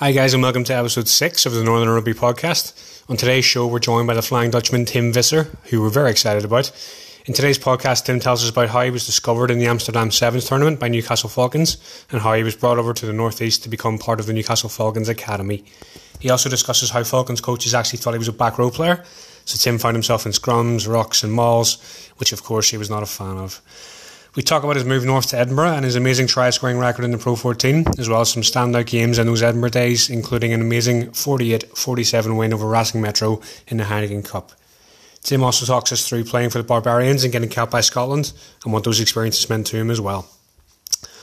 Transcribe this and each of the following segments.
Hi, guys, and welcome to episode six of the Northern Rugby Podcast. On today's show, we're joined by the Flying Dutchman Tim Visser, who we're very excited about. In today's podcast, Tim tells us about how he was discovered in the Amsterdam Sevens tournament by Newcastle Falcons and how he was brought over to the Northeast to become part of the Newcastle Falcons Academy. He also discusses how Falcons coaches actually thought he was a back row player, so Tim found himself in scrums, rocks, and mauls, which of course he was not a fan of. We talk about his move north to Edinburgh and his amazing try scoring record in the Pro 14, as well as some standout games in those Edinburgh days, including an amazing 48 47 win over Racing Metro in the Heineken Cup. Tim also talks us through playing for the Barbarians and getting capped by Scotland and what those experiences meant to him as well.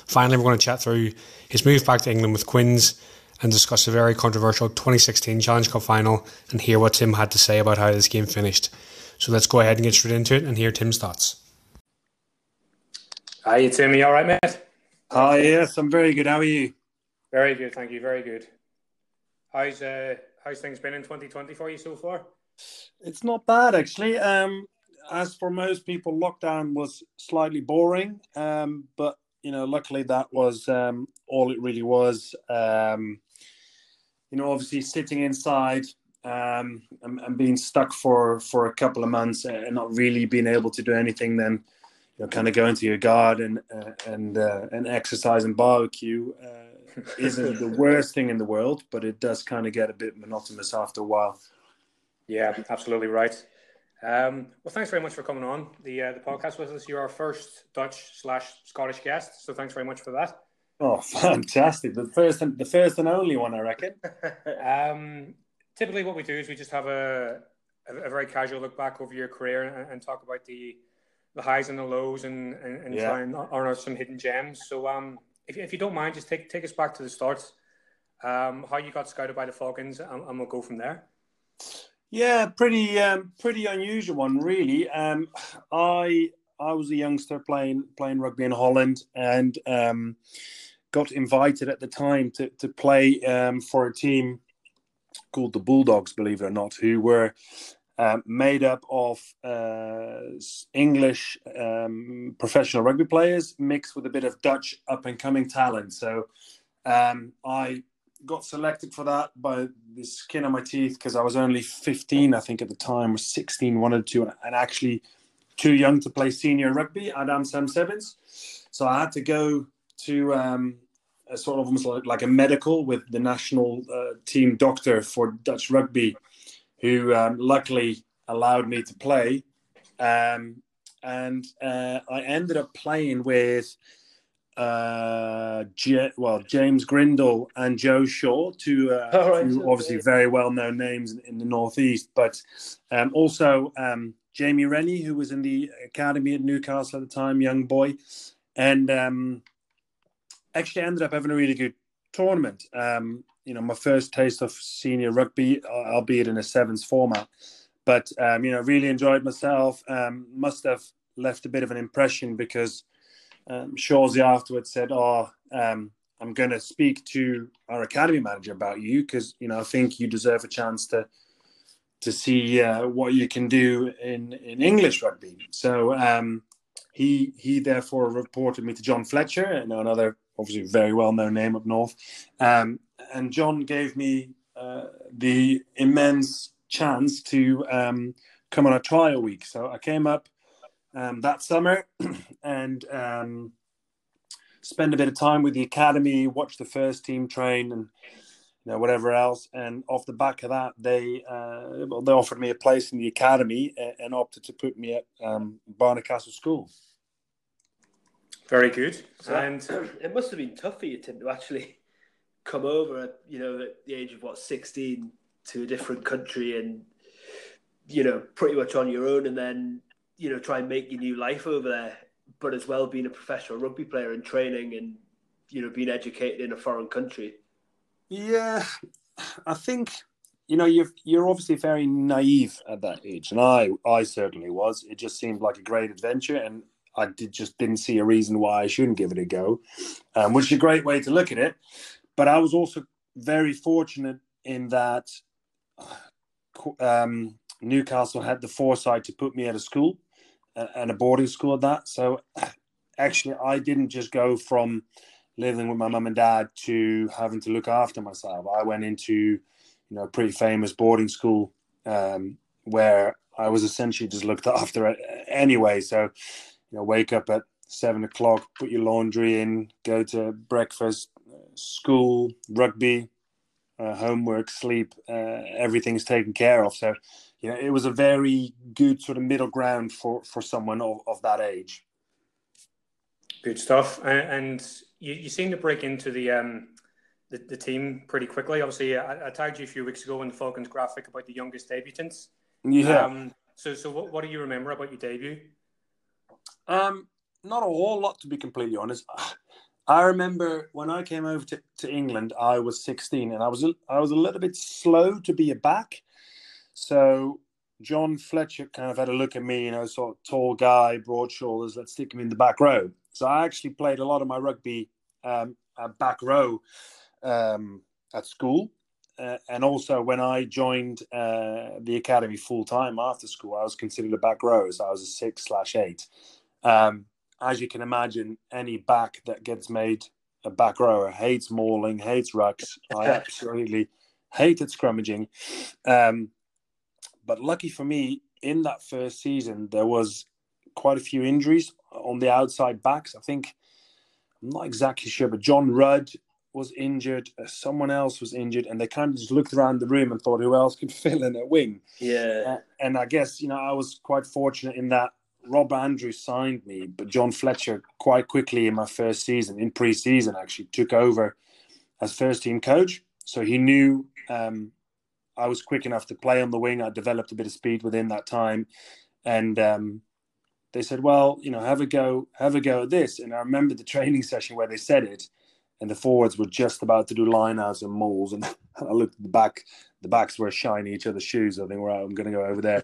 Finally, we're going to chat through his move back to England with Quins and discuss the very controversial 2016 Challenge Cup final and hear what Tim had to say about how this game finished. So let's go ahead and get straight into it and hear Tim's thoughts. Hi. You Timmy? all right, mate? Hi, yes, I'm very good. How are you? Very good, thank you. Very good. How's uh, how's things been in 2020 for you so far? It's not bad actually. Um, as for most people, lockdown was slightly boring, um, but you know, luckily that was um, all it really was. Um, you know, obviously sitting inside um, and, and being stuck for for a couple of months and not really being able to do anything, then know, kind of going to your garden uh, and uh, and exercise and barbecue uh, isn't the worst thing in the world, but it does kind of get a bit monotonous after a while. Yeah, absolutely right. Um, well, thanks very much for coming on the uh, the podcast with us. You're our first Dutch slash Scottish guest, so thanks very much for that. Oh, fantastic! The first and the first and only one, I reckon. um, typically, what we do is we just have a a, a very casual look back over your career and, and talk about the the highs and the lows and, and, and yeah. try and honor some hidden gems. So, um, if, if you don't mind, just take take us back to the start. Um, how you got scouted by the Falcons, and, and we'll go from there. Yeah, pretty um, pretty unusual one, really. Um, I I was a youngster playing playing rugby in Holland, and um, got invited at the time to to play um, for a team called the Bulldogs, believe it or not, who were um, made up of uh, English um, professional rugby players mixed with a bit of Dutch up and coming talent. So um, I got selected for that by the skin of my teeth because I was only 15, I think, at the time, or 16, wanted to, and actually too young to play senior rugby at Amsterdam Sevens. So I had to go to um, a sort of almost like, like a medical with the national uh, team doctor for Dutch rugby who um, luckily allowed me to play. Um, and uh, I ended up playing with uh, J- well James Grindal and Joe Shaw, two, uh, right, two obviously very well known names in, in, the northeast, but um, also um, Jamie Rennie, who was in the academy at Newcastle at the time, young boy, and um, actually ended up having a really good tournament. Um, you know, my first taste of senior rugby, albeit in a sevens format. But um, you know, really enjoyed myself. Um, must have left a bit of an impression because um, Shawsey afterwards said, "Oh, um, I'm going to speak to our academy manager about you because you know I think you deserve a chance to to see uh, what you can do in in English rugby." So um, he he therefore reported me to John Fletcher, another obviously very well known name up north, um, and John gave me uh, the immense chance to um, come on a trial week. So I came up um, that summer and um, spend a bit of time with the academy, watch the first team train, and you know whatever else. And off the back of that, they uh, well, they offered me a place in the academy and, and opted to put me at um, Barnard Castle School. Very good. So and it must have been tough for you, Tim, to actually come over at you know at the age of what sixteen to a different country and you know pretty much on your own, and then you know try and make your new life over there, but as well being a professional rugby player and training and you know being educated in a foreign country. Yeah, I think you know you're you're obviously very naive at that age, and I I certainly was. It just seemed like a great adventure, and I did, just didn't see a reason why I shouldn't give it a go, um, which is a great way to look at it. But I was also very fortunate in that um, Newcastle had the foresight to put me at a school and a boarding school at that. So actually, I didn't just go from living with my mum and dad to having to look after myself. I went into, you know, a pretty famous boarding school um, where I was essentially just looked after anyway. So, you know, wake up at seven o'clock, put your laundry in, go to breakfast, school, rugby, uh, homework, sleep, uh, everything's taken care of. So, you know, it was a very good sort of middle ground for for someone of, of that age. Good stuff, and you, you seem to break into the um the, the team pretty quickly. Obviously, I, I, tagged you a few weeks ago in the Falcons graphic about the youngest debutants. Yeah. Um, so, so what, what do you remember about your debut? Um, not a whole lot, to be completely honest. I remember when I came over to, to England, I was 16 and I was a, I was a little bit slow to be a back. So John Fletcher kind of had a look at me, you know, sort of tall guy, broad shoulders, let's stick him in the back row. So I actually played a lot of my rugby um, back row um, at school. Uh, and also when I joined uh, the academy full time after school, I was considered a back row. So I was a six slash eight. Um, as you can imagine, any back that gets made a back rower hates mauling, hates rucks. I absolutely hated scrummaging. Um, but lucky for me, in that first season, there was quite a few injuries on the outside backs. I think I'm not exactly sure, but John Rudd was injured, uh, someone else was injured, and they kind of just looked around the room and thought who else could fill in a wing. Yeah. Uh, and I guess you know I was quite fortunate in that Rob Andrews signed me, but John Fletcher quite quickly in my first season, in pre-season actually, took over as first team coach. So he knew um, I was quick enough to play on the wing. I developed a bit of speed within that time, and um, they said, "Well, you know, have a go, have a go at this." And I remember the training session where they said it, and the forwards were just about to do lineouts and mauls, and I looked at the back. The backs were shiny each other's shoes. I think, right, I'm going to go over there,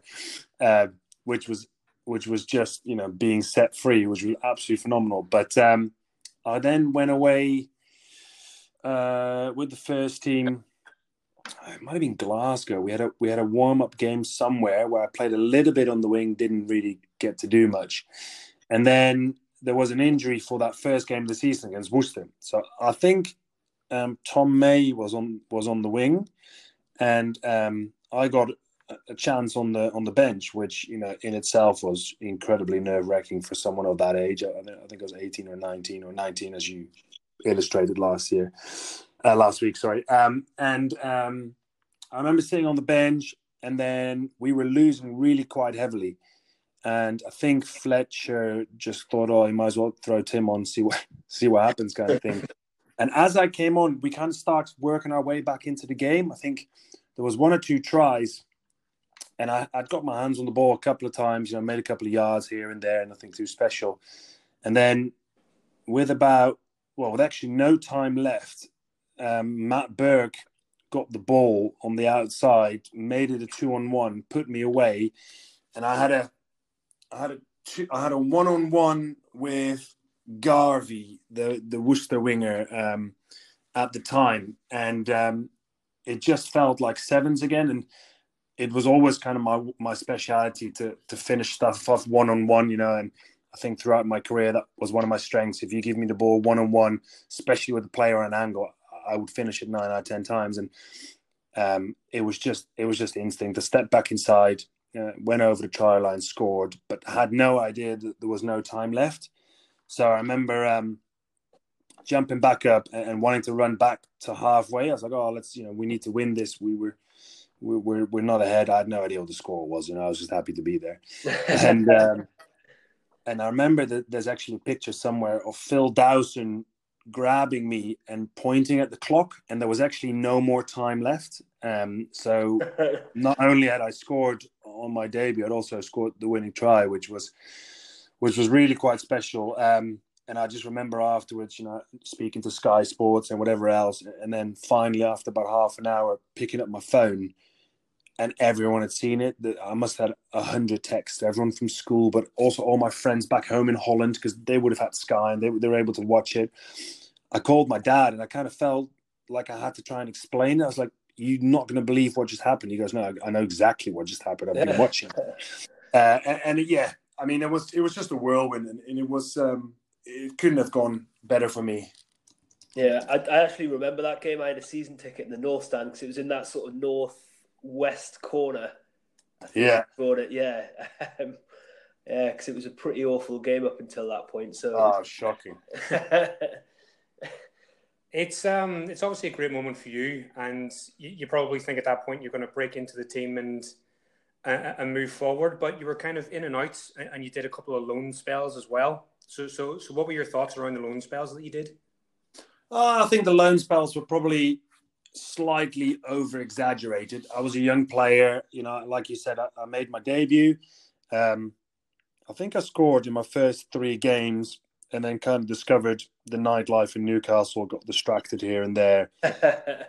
uh, which was which was just you know being set free, which was absolutely phenomenal. But um, I then went away uh, with the first team. It might have been Glasgow. We had a we had a warm up game somewhere where I played a little bit on the wing, didn't really get to do much, and then there was an injury for that first game of the season against Worcester. So I think um, Tom May was on was on the wing, and um, I got a chance on the on the bench, which you know in itself was incredibly nerve wracking for someone of that age. I, think I was eighteen or nineteen or nineteen, as you illustrated last year, uh, last week. Sorry, um, and um, I remember sitting on the bench, and then we were losing really quite heavily, and I think Fletcher just thought, oh, he might as well throw Tim on, see what see what happens, kind of thing. and as I came on, we kind of started working our way back into the game. I think there was one or two tries and I, would got my hands on the ball a couple of times, you know, made a couple of yards here and there, nothing too special. And then with about, well, with actually no time left, um, Matt Burke got the ball on the outside, made it a two on one, put me away, and I had a, I had a, two, I had a one on one with Garvey, the the Worcester winger, um, at the time, and um, it just felt like sevens again, and it was always kind of my my speciality to to finish stuff off one on one, you know, and I think throughout my career that was one of my strengths. If you give me the ball one on one, especially with the player on an angle, I would finish it nine out of ten times, and um, it was just it was just instinct to step back inside, uh, went over the try line, scored, but had no idea that there was no time left. So I remember um, jumping back up and wanting to run back to halfway. I was like, oh, let's you know we need to win this. We were we're, we're not ahead. I had no idea what the score was. You know, I was just happy to be there. and um, and I remember that there's actually a picture somewhere of Phil Dowson grabbing me and pointing at the clock, and there was actually no more time left. Um, so not only had I scored on my debut, I'd also scored the winning try, which was which was really quite special. Um, and I just remember afterwards, you know, speaking to Sky Sports and whatever else, and then finally after about half an hour, picking up my phone and everyone had seen it. I must have had a hundred texts, everyone from school, but also all my friends back home in Holland because they would have had Sky and they, they were able to watch it. I called my dad and I kind of felt like I had to try and explain it. I was like, "You're not going to believe what just happened." He goes, "No, I know exactly what just happened. I've been watching." Uh, and, and, yeah, I mean, it was it was just a whirlwind, and, and it was um, it couldn't have gone better for me. Yeah, I, I actually remember that game. I had a season ticket in the north stand because it was in that sort of northwest corner. yeah, Brought it, yeah, um, yeah, because it was a pretty awful game up until that point. So, oh, shocking. It's um, it's obviously a great moment for you, and you, you probably think at that point you're going to break into the team and uh, and move forward. But you were kind of in and out, and you did a couple of loan spells as well. So, so, so, what were your thoughts around the loan spells that you did? Oh, I think the loan spells were probably slightly over exaggerated. I was a young player, you know, like you said, I, I made my debut. Um, I think I scored in my first three games and then kind of discovered the nightlife in Newcastle, got distracted here and there.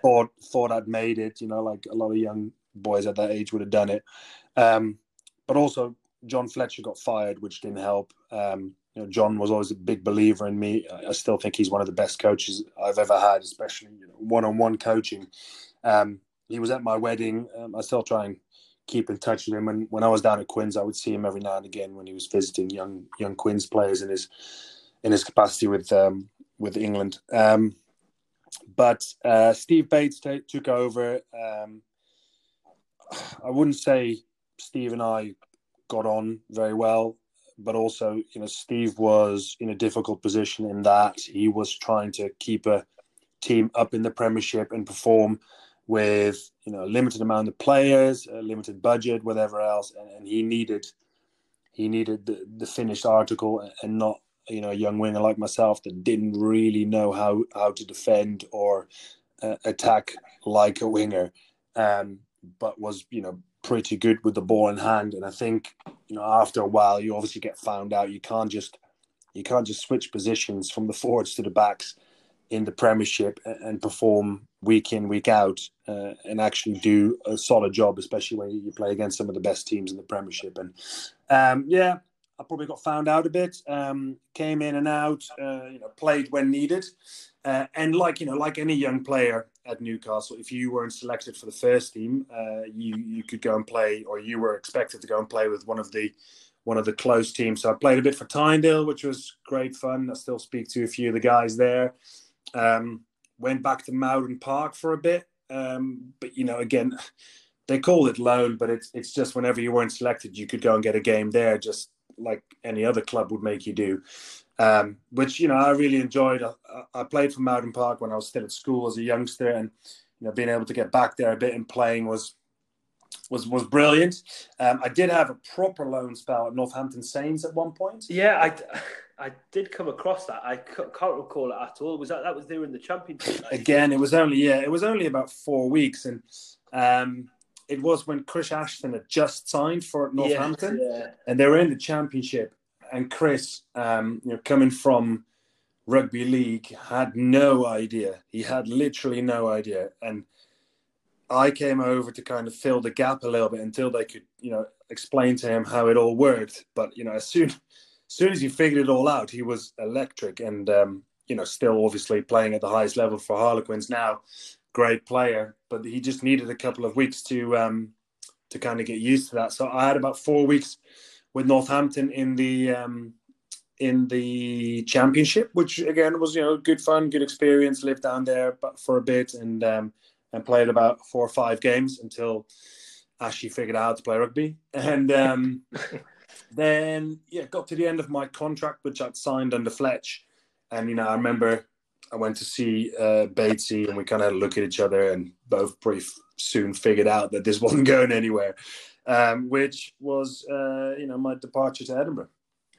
thought thought I'd made it, you know, like a lot of young boys at that age would have done it. Um, but also John Fletcher got fired, which didn't help. Um, you know, John was always a big believer in me. I still think he's one of the best coaches I've ever had, especially you know, one-on-one coaching. Um, he was at my wedding. Um, I still try and keep in touch with him. And when I was down at Quins, I would see him every now and again when he was visiting young young Quins players in his in his capacity with um, with England. Um, but uh, Steve Bates t- took over. Um, I wouldn't say Steve and I got on very well, but also you know Steve was in a difficult position in that he was trying to keep a team up in the Premiership and perform with you know a limited amount of players, a limited budget, whatever else, and, and he needed he needed the, the finished article and not you know a young winger like myself that didn't really know how how to defend or uh, attack like a winger, um, but was you know pretty good with the ball in hand. And I think you know after a while you obviously get found out. You can't just you can't just switch positions from the forwards to the backs in the Premiership and perform week in week out uh, and actually do a solid job, especially when you play against some of the best teams in the Premiership. And um, yeah, I probably got found out a bit. Um, came in and out, uh, you know, played when needed, uh, and like you know, like any young player at Newcastle, if you weren't selected for the first team, uh, you you could go and play, or you were expected to go and play with one of the one of the close teams. So I played a bit for Tynedale, which was great fun. I still speak to a few of the guys there. Um, went back to Mowden Park for a bit, um, but you know, again, they call it loan, but it's it's just whenever you weren't selected, you could go and get a game there. Just like any other club would make you do. Um, which you know I really enjoyed. I, I, played for Mowden Park when I was still at school as a youngster, and you know being able to get back there a bit and playing was was was brilliant. Um, I did have a proper loan spell at Northampton Saints at one point. Yeah, I, I did come across that. I can't recall it at all. Was that that was there in the championship? Again, it was only yeah, it was only about four weeks, and um, it was when Chris Ashton had just signed for Northampton, yeah, yeah. and they were in the championship. And Chris, um, you know, coming from rugby league, had no idea. He had literally no idea, and I came over to kind of fill the gap a little bit until they could, you know, explain to him how it all worked. But you know, as soon as soon as he figured it all out, he was electric, and um, you know, still obviously playing at the highest level for Harlequins now great player, but he just needed a couple of weeks to um, to kind of get used to that. So I had about four weeks with Northampton in the um, in the championship, which again was you know good fun, good experience. Lived down there but for a bit and um, and played about four or five games until Ashley figured out how to play rugby. And um, then yeah, got to the end of my contract, which I'd signed under Fletch. And you know, I remember I went to see uh, Batesy, and we kind of look at each other, and both pretty soon figured out that this wasn't going anywhere, um, which was uh, you know my departure to Edinburgh.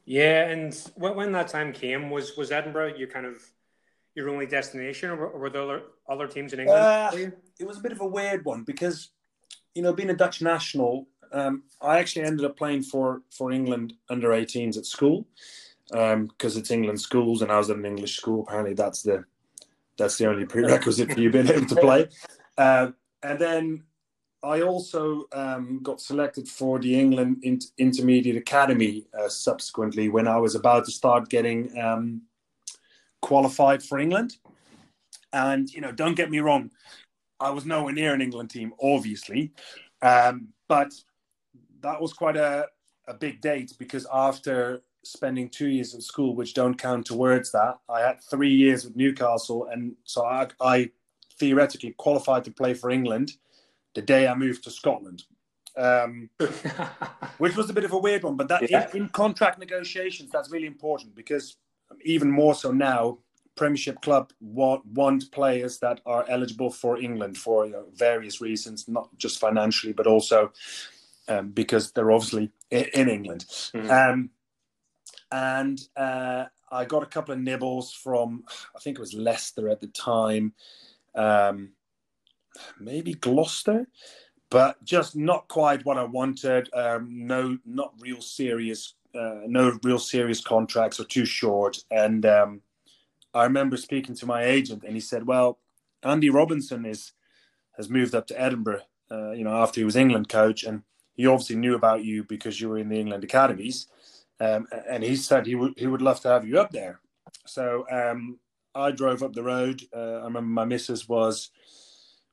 Yeah, and when, when that time came, was was Edinburgh you kind of your only destination, or were there other, other teams in England? Uh, it was a bit of a weird one because you know being a Dutch national, um, I actually ended up playing for for England under 18s at school because um, it's England schools, and I was at an English school. Apparently, that's the that's the only prerequisite for you being able to play. Uh, and then I also um, got selected for the England Inter- Intermediate Academy uh, subsequently when I was about to start getting um, qualified for England. And you know, don't get me wrong, I was nowhere near an England team, obviously, um, but that was quite a, a big date because after spending two years at school, which don't count towards that. I had three years with Newcastle, and so I, I theoretically qualified to play for England the day I moved to Scotland, um, which was a bit of a weird one. But that yeah. in, in, contract negotiations, that's really important because even more so now, Premiership club want, want players that are eligible for England for you know, various reasons, not just financially, but also um, because they're obviously in, in England. Mm-hmm. Um, and uh, I got a couple of nibbles from, I think it was Leicester at the time, um, maybe Gloucester, but just not quite what I wanted. Um, no, not real serious, uh, no real serious contracts or too short. And um, I remember speaking to my agent, and he said, "Well, Andy Robinson is has moved up to Edinburgh. Uh, you know, after he was England coach, and he obviously knew about you because you were in the England academies." Um, and he said he would he would love to have you up there. So um, I drove up the road. Uh, I remember my missus was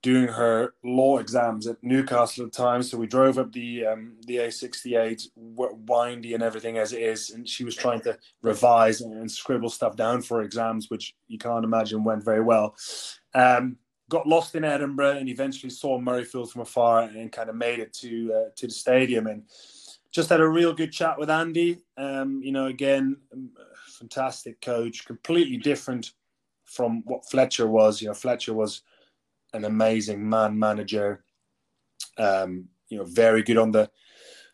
doing her law exams at Newcastle at the time, so we drove up the um, the A68, windy and everything as it is, and she was trying to revise and scribble stuff down for exams, which you can't imagine went very well. Um, got lost in Edinburgh and eventually saw Murrayfield from afar and kind of made it to uh, to the stadium and just had a real good chat with Andy. Um, you know, again, um, fantastic coach, completely different from what Fletcher was. You know, Fletcher was an amazing man manager. Um, you know, very good on the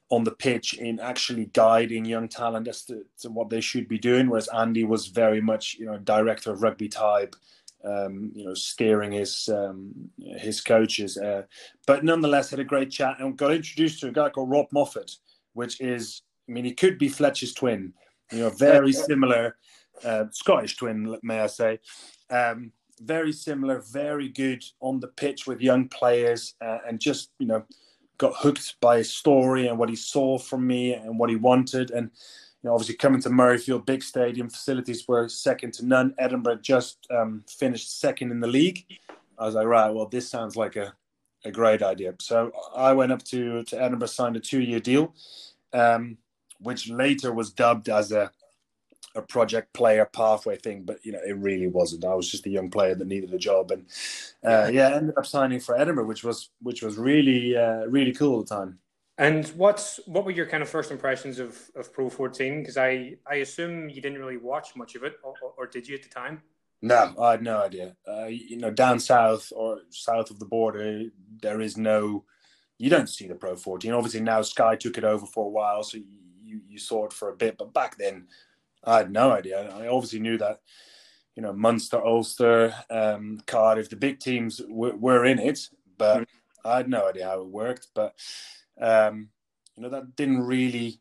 on the pitch in actually guiding young talent as to, to what they should be doing. Whereas Andy was very much, you know, director of rugby type. Um, you know, steering his um, his coaches, uh, but nonetheless had a great chat and got introduced to a guy called Rob Moffat, which is, I mean, he could be Fletcher's twin. You know, very similar, uh, Scottish twin, may I say. Um, very similar, very good on the pitch with young players, uh, and just you know, got hooked by his story and what he saw from me and what he wanted. And you know, obviously coming to Murrayfield, big stadium, facilities were second to none. Edinburgh just um, finished second in the league. I was like, right, well, this sounds like a a great idea. So I went up to, to Edinburgh, signed a two year deal, um, which later was dubbed as a a project player pathway thing, but you know it really wasn't. I was just a young player that needed a job, and uh, yeah, ended up signing for Edinburgh, which was which was really uh, really cool at the time. And what's what were your kind of first impressions of, of Pro 14? Because I I assume you didn't really watch much of it, or, or did you at the time? No, I had no idea. Uh, you know, down south or south of the border, there is no. You don't see the Pro 14. Obviously, now Sky took it over for a while, so you you saw it for a bit. But back then, I had no idea. I obviously knew that, you know, Munster, Ulster, um, Cardiff, the big teams w- were in it, but mm. I had no idea how it worked. But um, you know, that didn't really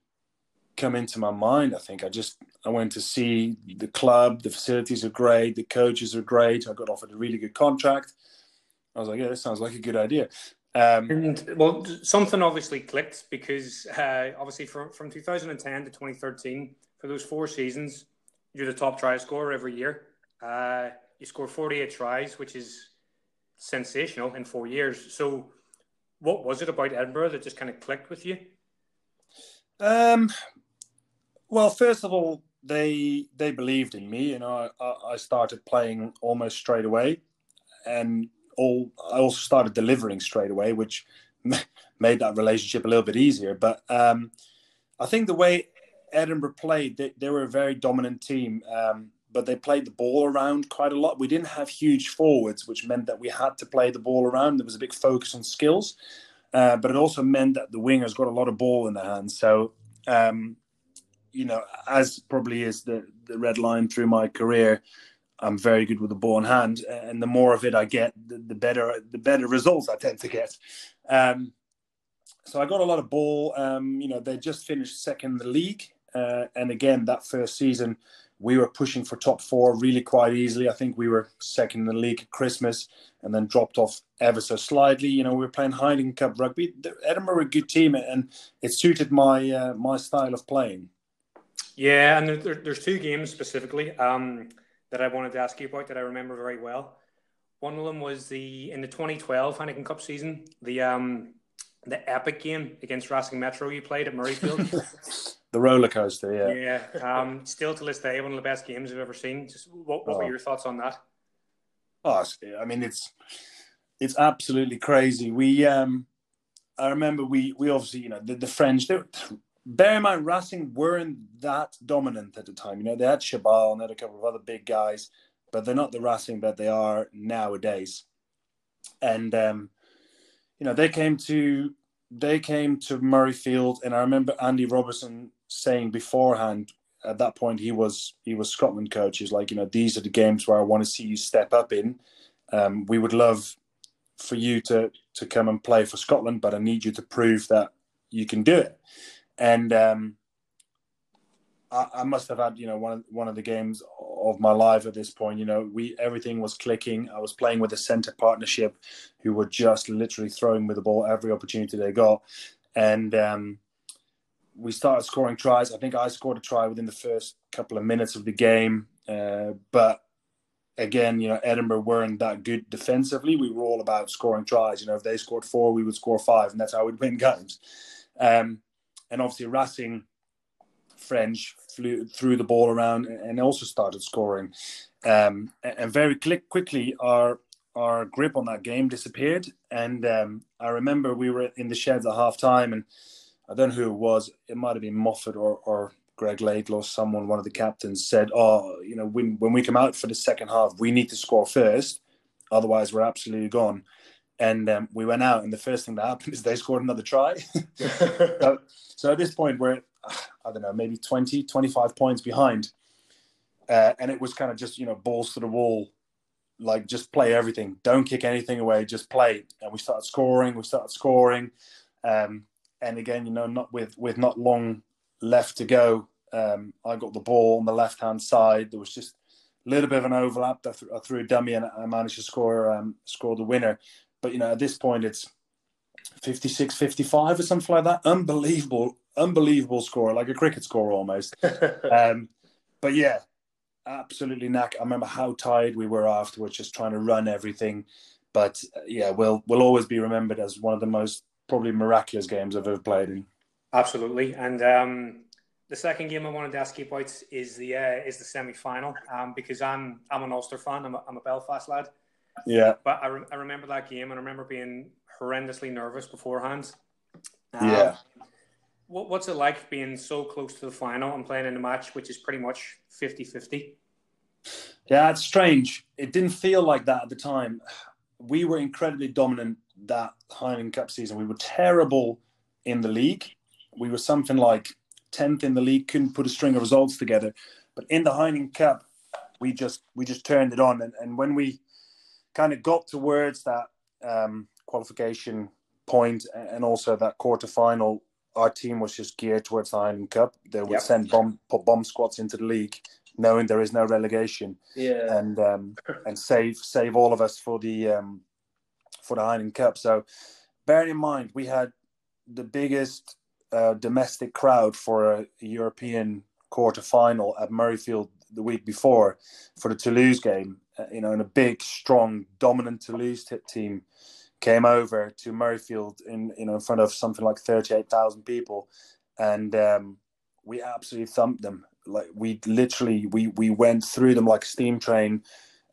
come into my mind. I think I just I went to see the club. The facilities are great. The coaches are great. I got offered a really good contract. I was like, yeah, this sounds like a good idea. Um, and well, something obviously clicked because uh, obviously from from 2010 to 2013, for those four seasons, you're the top try scorer every year. Uh, you score 48 tries, which is sensational in four years. So, what was it about Edinburgh that just kind of clicked with you? Um, well, first of all, they they believed in me. Know, I, I started playing almost straight away, and all I also started delivering straight away, which made that relationship a little bit easier. But um, I think the way Edinburgh played, they, they were a very dominant team, um, but they played the ball around quite a lot. We didn't have huge forwards, which meant that we had to play the ball around. There was a big focus on skills, uh, but it also meant that the wingers got a lot of ball in their hands. So um, you know, as probably is the, the red line through my career, I'm very good with the ball in hand, and the more of it I get, the, the better the better results I tend to get. Um, so I got a lot of ball. Um, you know, they just finished second in the league, uh, and again that first season we were pushing for top four really quite easily. I think we were second in the league at Christmas, and then dropped off ever so slightly. You know, we were playing Heineken Cup rugby. Edinburgh were a good team, and it suited my uh, my style of playing. Yeah, and there, there's two games specifically um, that I wanted to ask you about that I remember very well. One of them was the in the 2012 Heineken Cup season, the um, the epic game against Racing Metro you played at Murrayfield. the roller coaster. Yeah, yeah. Um, still to this day, one of the best games I've ever seen. Just what, what oh. were your thoughts on that? Oh, I mean, it's it's absolutely crazy. We, um, I remember we we obviously you know the, the French. They, bear in mind, Racing weren't that dominant at the time. You know, they had Chabal and they had a couple of other big guys, but they're not the Racing that they are nowadays. And um, you know, they came to they came to Murrayfield, and I remember Andy Robertson saying beforehand. At that point, he was he was Scotland coach. He's like, you know, these are the games where I want to see you step up in. Um, we would love for you to to come and play for Scotland, but I need you to prove that you can do it. And um, I, I, must have had, you know, one of one of the games of my life at this point. You know, we everything was clicking. I was playing with a centre partnership who were just literally throwing with the ball every opportunity they got, and um, we started scoring tries. I think I scored a try within the first couple of minutes of the game, uh, but again, you know, Edinburgh weren't that good defensively. We were all about scoring tries. You know, if they scored four, we would score five, and that's how we'd win games. Um, and obviously, Racing French flew threw the ball around and also started scoring. Um, and very quickly, our our grip on that game disappeared. And um, I remember we were in the sheds at half time, and I don't know who it was. It might have been Moffat or, or Greg Laidlaw, someone, one of the captains, said, "Oh, you know, when when we come out for the second half, we need to score first, otherwise we're absolutely gone." And um, we went out, and the first thing that happened is they scored another try. so, so, at this point, we're I don't know, maybe 20, 25 points behind, uh, and it was kind of just you know balls to the wall, like just play everything, don't kick anything away, just play. And we started scoring, we started scoring, um, and again, you know, not with with not long left to go. Um, I got the ball on the left hand side. There was just a little bit of an overlap. I, th- I threw a dummy and I managed to score um, score the winner. But you know, at this point, it's 56, 55 or something like that. Unbelievable, unbelievable score, like a cricket score almost. um, but yeah, absolutely knack. I remember how tired we were afterwards, just trying to run everything. But uh, yeah, we'll we'll always be remembered as one of the most probably miraculous games I've ever played in. Absolutely, and um, the second game I wanted to ask you about is the uh, is the semi final um, because I'm I'm an Ulster fan. I'm a, I'm a Belfast lad. Yeah. But I, re- I remember that game and I remember being horrendously nervous beforehand. Um, yeah. What, what's it like being so close to the final and playing in a match which is pretty much 50 50? Yeah, it's strange. It didn't feel like that at the time. We were incredibly dominant that Heineken Cup season. We were terrible in the league. We were something like 10th in the league, couldn't put a string of results together. But in the Heineken Cup, we just we just turned it on. And, and when we kind of got towards that um, qualification point and also that quarter final, our team was just geared towards the Heineken Cup. They would yep. send bomb put bomb squads into the league, knowing there is no relegation. Yeah, and um, and save save all of us for the um, for the Heineken Cup. So, bearing in mind, we had the biggest uh, domestic crowd for a European quarter final at Murrayfield the week before for the Toulouse game. Uh, you know, and a big, strong, dominant Toulouse team came over to Murrayfield in you know in front of something like thirty eight thousand people, and um, we absolutely thumped them. Like we literally we we went through them like a steam train.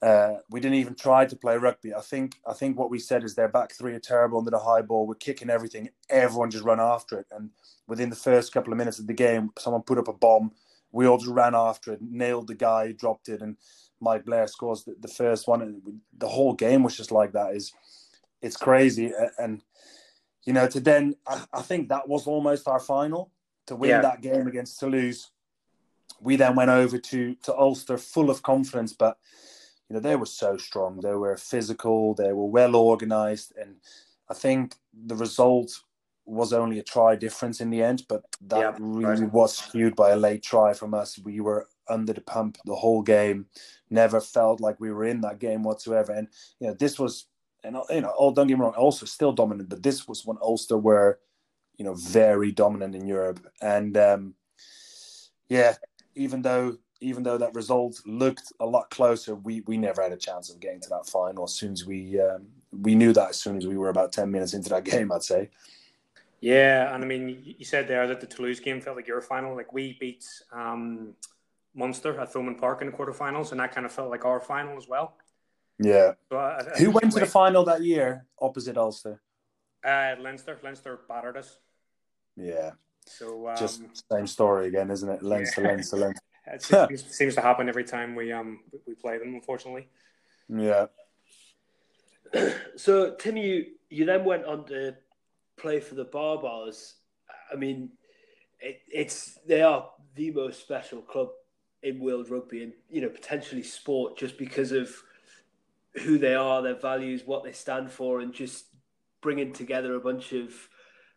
Uh, we didn't even try to play rugby. I think I think what we said is their back three are terrible under the high ball. We're kicking everything. Everyone just run after it. And within the first couple of minutes of the game, someone put up a bomb. We all just ran after it, nailed the guy, dropped it, and Mike Blair scores the, the first one. And the whole game was just like that. Is it's crazy. And you know, to then I, I think that was almost our final to win yeah. that game against Toulouse. We then went over to to Ulster full of confidence, but you know they were so strong. They were physical. They were well organized, and I think the result was only a try difference in the end. But that yeah, really right. was skewed by a late try from us. We were under the pump the whole game. Never felt like we were in that game whatsoever. And you know this was and you know, oh, don't get me wrong, Ulster still dominant, but this was when Ulster were, you know, very dominant in Europe. And um, yeah, even though even though that result looked a lot closer, we we never had a chance of getting to that final. As soon as we um, we knew that as soon as we were about ten minutes into that game, I'd say. Yeah, and I mean, you said there that the Toulouse game felt like your final. Like we beat um, Munster at Thomond Park in the quarterfinals, and that kind of felt like our final as well. Yeah. So I, I Who went to the final that year opposite Ulster? Uh, Leinster. Leinster battered us. Yeah. So um, just same story again, isn't it? Leinster, yeah. Leinster, Leinster. it seems, seems, to happen every time we um we play them, unfortunately. Yeah. So Tim, you you then went on to play for the Baa-Baas. I mean, it, it's they are the most special club in world rugby, and you know potentially sport, just because of who they are, their values, what they stand for, and just bringing together a bunch of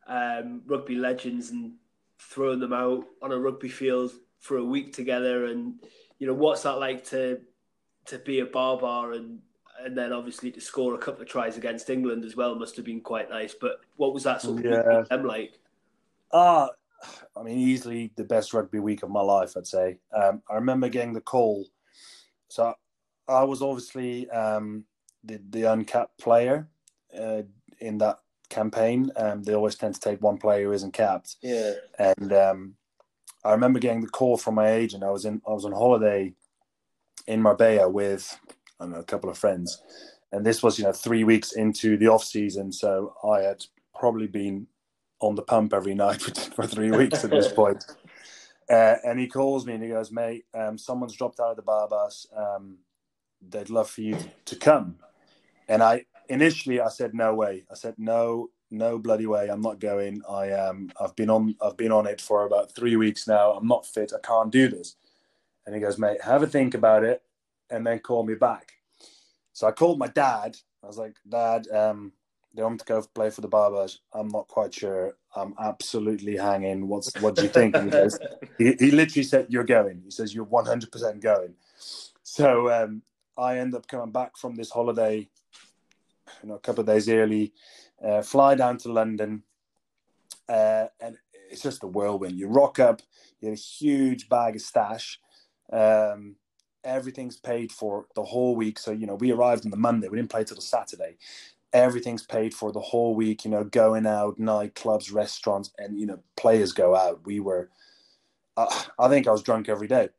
um, rugby legends and throwing them out on a rugby field for a week together. And you know, what's that like to to be a Baa-Baa and and then obviously to score a couple of tries against England as well must have been quite nice. But what was that sort of yeah. them like? Ah, uh, I mean, easily the best rugby week of my life, I'd say. Um, I remember getting the call. So I was obviously um, the the uncapped player uh, in that campaign. Um, they always tend to take one player who isn't capped. Yeah. And um, I remember getting the call from my agent. I was in I was on holiday in Marbella with know, a couple of friends, and this was you know three weeks into the off season, so I had probably been on the pump every night for three weeks at this point. Uh, and he calls me and he goes, "Mate, um, someone's dropped out of the Baa-Baas. Um, they'd love for you to, come." And I initially I said no way. I said no, no bloody way. I'm not going. I. Um, I've been on. I've been on it for about three weeks now. I'm not fit. I can't do this. And he goes, mate, have a think about it, and then call me back. So I called my dad. I was like, Dad, um, they want to go play for the Baa-Baas. I'm not quite sure. I'm absolutely hanging. What's what do you think? he, goes, he, he literally said, "You're going." He says, "You're 100 percent going." So um, I end up coming back from this holiday you know, a couple of days early, uh, fly down to London, uh, and it's just a whirlwind. You rock up, you have a huge bag of stash. Um, everything's paid for the whole week. So, you know, we arrived on the Monday, we didn't play till the Saturday. Everything's paid for the whole week, you know, going out, nightclubs, restaurants, and, you know, players go out. We were, uh, I think I was drunk every day.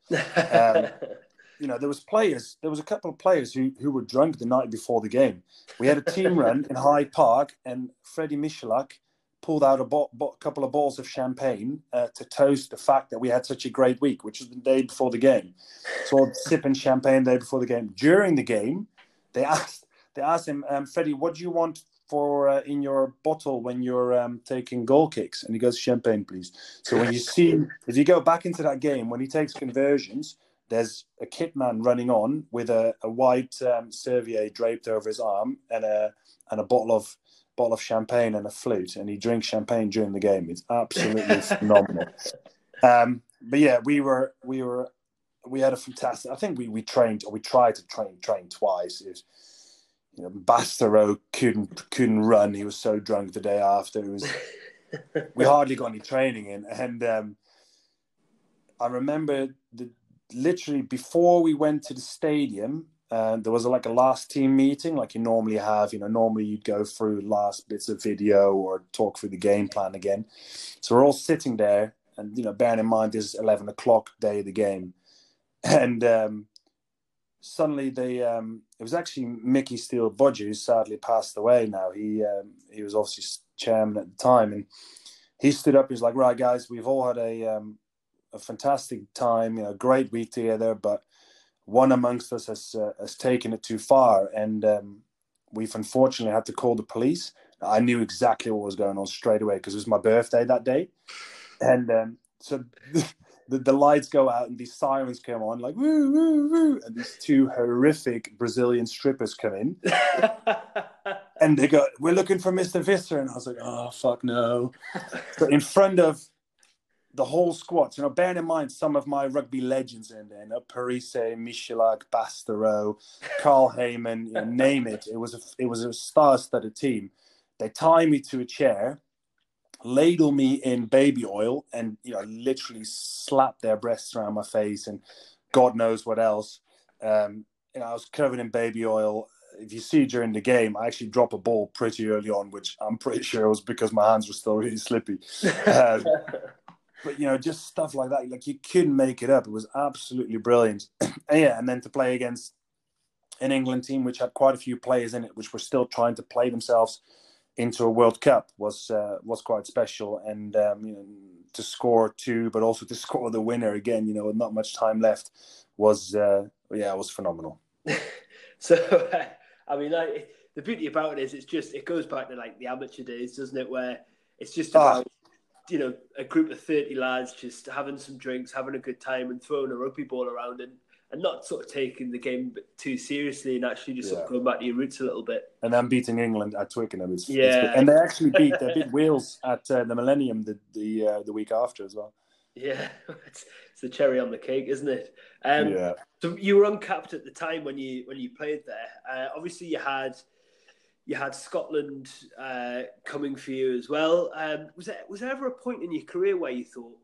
Um, you know, there was players. There was a couple of players who who were drunk the night before the game. We had a team run in Hyde Park, and Freddie Michalak pulled out a bo- bo- couple of balls of champagne uh, to toast the fact that we had such a great week, which was the day before the game. So sipping champagne the day before the game. During the game, they asked they asked him, um, Freddie, what do you want for uh, in your bottle when you're um, taking goal kicks? And he goes, champagne, please. So when you see, if you go back into that game, when he takes conversions, there's a kit man running on with a, a white um, Servier draped over his arm and a and a bottle of bottle of champagne and a flute, and he drinks champagne during the game. It's absolutely phenomenal. Um, but yeah, we were we were we had a fantastic. I think we we trained or we tried to train train twice. It was, you know, Bastareaud couldn't couldn't run. He was so drunk the day after. It was we hardly got any training in, and um, I remember the literally before we went to the stadium, uh, there was a, like a last team meeting, like you normally have. You know, normally you'd go through last bits of video or talk through the game plan again. So we're all sitting there, and you know, bearing in mind this is eleven o'clock day of the game, and um, suddenly they um, it was actually Micky Steele-Bodger who sadly passed away now. He um, he was obviously chairman at the time, and he stood up. He was like, "Right, guys, we've all had a um, a fantastic time, you know, great week together, but one amongst us has uh, has taken it too far, and um, we've unfortunately had to call the police. I knew exactly what was going on straight away because it was my birthday that day, and um, so the, the lights go out and these sirens come on, like woo woo woo, and these two horrific Brazilian strippers come in, and they go, "We're looking for Mister Visser," and I was like, "Oh fuck no!" So in front of the whole squad. You know, bearing in mind some of my rugby legends in there, you know, Parisse, Michalak, Bastareaud, Carl Hayman, you know, name it. It was a it was a star-studded team. They tie me to a chair, ladle me in baby oil, and you know, literally slap their breasts around my face and God knows what else. Um, you know, I was covered in baby oil. if you see during the game, I actually drop a ball pretty early on, which I'm pretty sure was because my hands were still really slippy. Um, but you know, just stuff like that, like you couldn't make it up. It was absolutely brilliant. and yeah, and then to play against an England team which had quite a few players in it, which were still trying to play themselves into a World Cup was uh, was quite special. And um, you know, to score two, but also to score the winner again, you know, with not much time left, was uh, yeah, was phenomenal. so, uh, I mean, like the beauty about it is, it's just it goes back to like the amateur days, doesn't it? Where it's just ah. about oh. you know a group of thirty lads just having some drinks, having a good time, and throwing a rugby ball around and and not sort of taking the game too seriously and actually just yeah. sort of going back to your roots a little bit. And then beating England at Twickenham. It's, yeah. And they actually beat they beat Wales at uh, the Millennium the the, uh, the week after as well. Yeah, it's, it's, the cherry on the cake, isn't it? Um, yeah. So you were uncapped at the time when you when you played there. Uh, obviously, you had you had Scotland uh, coming for you as well. Um, was there was there ever a point in your career where you thought,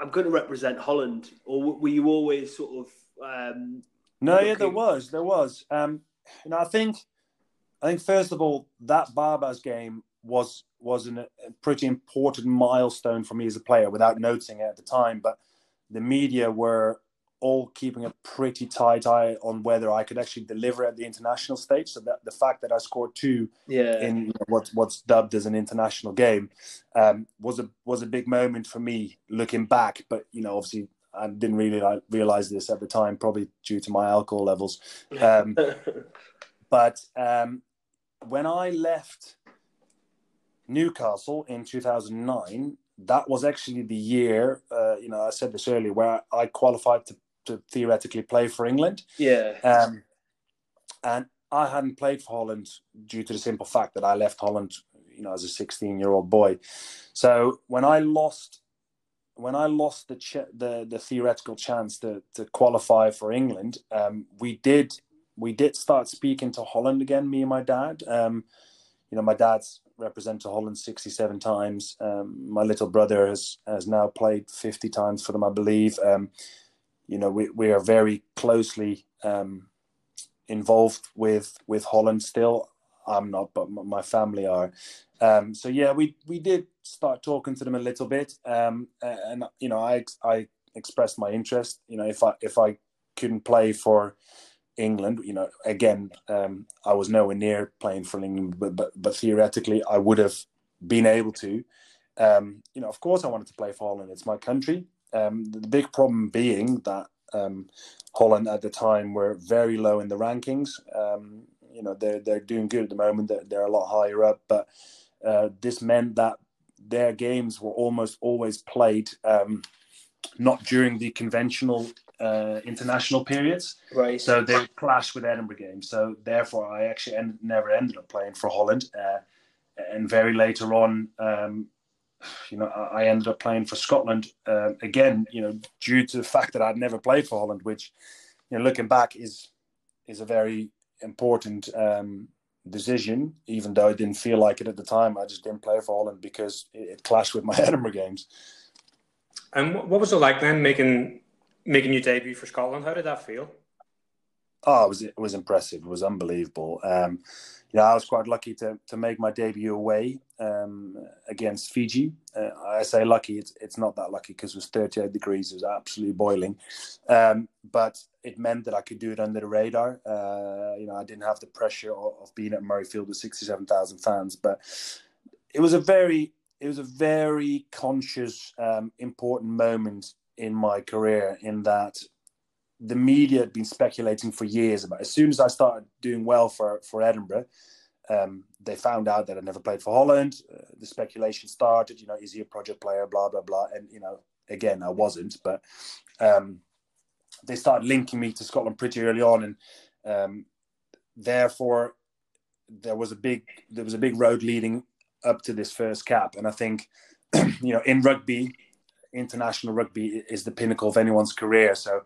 "I'm going to represent Holland," or were you always sort of um, no, looking... yeah, there was, there was. Um, you know, I think, I think first of all, that Barbas game was was an, a pretty important milestone for me as a player, without noticing it at the time. But the media were all keeping a pretty tight eye on whether I could actually deliver at the international stage. So that the fact that I scored two yeah. in you know, what, what's dubbed as an international game um, was a was a big moment for me looking back. But you know, obviously I didn't really like, realize this at the time, probably due to my alcohol levels. Um, but um, when I left Newcastle in 2009, that was actually the year, uh, you know, I said this earlier, where I qualified to, to theoretically play for England. Yeah. Um, and I hadn't played for Holland due to the simple fact that I left Holland, you know, as a 16 year old boy. So when I lost when I lost the ch- the the theoretical chance to to qualify for England, um, we did we did start speaking to Holland again. Me and my dad. Um, you know, my dad's represented Holland sixty seven times. Um, my little brother has has now played fifty times for them, I believe. Um, you know, we we are very closely um, involved with with Holland still. I'm not, but my family are. Um, so yeah, we we did start talking to them a little bit, um, and you know, I I expressed my interest. You know, if I if I couldn't play for England, you know, again, um, I was nowhere near playing for England, but but, but theoretically, I would have been able to. Um, you know, of course, I wanted to play for Holland. It's my country. Um, the big problem being that um, Holland at the time were very low in the rankings. You know, they're they're doing good at the moment. They're, they're a lot higher up, but uh, this meant that their games were almost always played um, not during the conventional uh, international periods. Right. So they would clash with Edinburgh games. So therefore, I actually end, never ended up playing for Holland. Uh, and very later on, um, you know, I ended up playing for Scotland uh, again. You know, due to the fact that I'd never played for Holland, which, you know, looking back is is a very important um, decision, even though I didn't feel like it at the time. I just didn't play for Holland because it, it clashed with my Edinburgh games. And what was it like then making making your debut for Scotland? How did that feel? Oh, it was it was impressive. It was unbelievable. Um, you know, I was quite lucky to to make my debut away um, against Fiji. Uh, I say lucky; it's it's not that lucky because it was 38 degrees. It was absolutely boiling, um, but it meant that I could do it under the radar. Uh, you know, I didn't have the pressure of, of being at Murrayfield with 67,000 fans, but it was a very it was a very conscious, um, important moment in my career. In that the media had been speculating for years about. As soon as I started doing well for for Edinburgh, um, they found out that I never played for Holland. Uh, the speculation started. You know, is he a project player? Blah blah blah. And you know, again, I wasn't. But um, they started linking me to Scotland pretty early on, and um, therefore there was a big there was a big road leading up to this first cap. And I think, you know, in rugby, international rugby is the pinnacle of anyone's career. So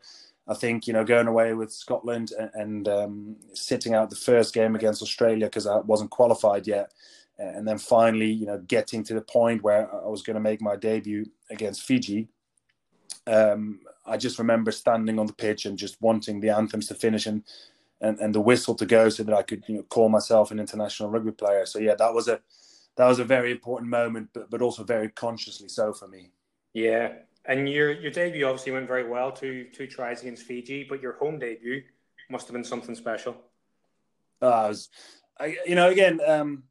I think you know going away with Scotland and, and um, sitting out the first game against Australia because I wasn't qualified yet, and then finally you know getting to the point where I was going to make my debut against Fiji. Um, I just remember standing on the pitch and just wanting the anthems to finish and and, and the whistle to go so that I could you know call myself an international rugby player. So yeah, that was a that was a very important moment, but but also very consciously so for me. Yeah, and your your debut obviously went very well, two two tries against Fiji, but your home debut must have been something special. Uh, I was, I, you know, again, um,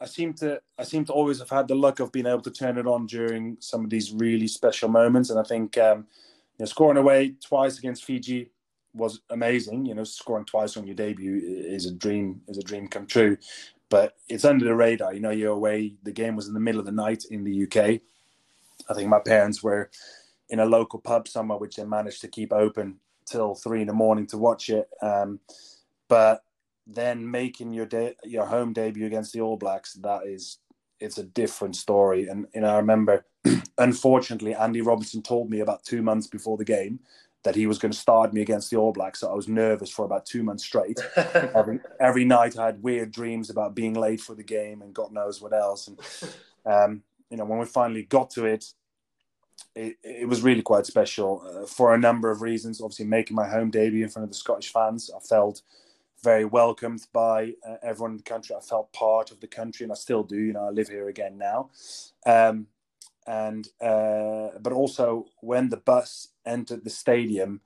I seem to I seem to always have had the luck of being able to turn it on during some of these really special moments, and I think um, you know, scoring away twice against Fiji was amazing. You know, scoring twice on your debut is a dream is a dream come true. But it's under the radar. You know, you're away. The game was in the middle of the night in the UK. I think my parents were in a local pub somewhere, which they managed to keep open till three in the morning to watch it. Um, but then making your de- your home debut against the All Blacks, that is, it's a different story. And you know, I remember, unfortunately, Andy Robinson told me about two months before the game that he was going to start me against the All Blacks. So I was nervous for about two months straight. every, every night I had weird dreams about being late for the game and God knows what else. And, um, you know, when we finally got to it, it, it was really quite special uh, for a number of reasons. Obviously, making my home debut in front of the Scottish fans, I felt very welcomed by uh, everyone in the country. I felt part of the country, and I still do. You know, I live here again now. Um, and uh, but also when the bus entered the stadium,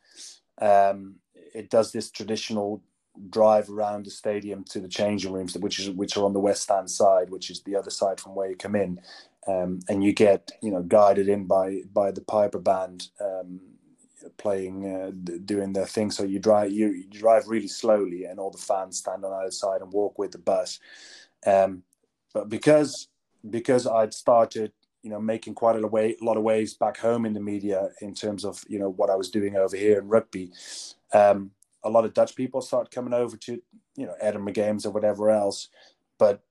um, it does this traditional drive around the stadium to the changing rooms, which is which are on the west stand side, which is the other side from where you come in, um, and you get you know guided in by by the Piper band um, playing uh, doing their thing. So you drive you, you, drive really slowly, and all the fans stand on either side and walk with the bus. Um, but because because I'd started you know making quite a lot of waves back home in the media in terms of you know what I was doing over here in rugby. Um, a lot of Dutch people started coming over to you know Edinburgh games or whatever else, but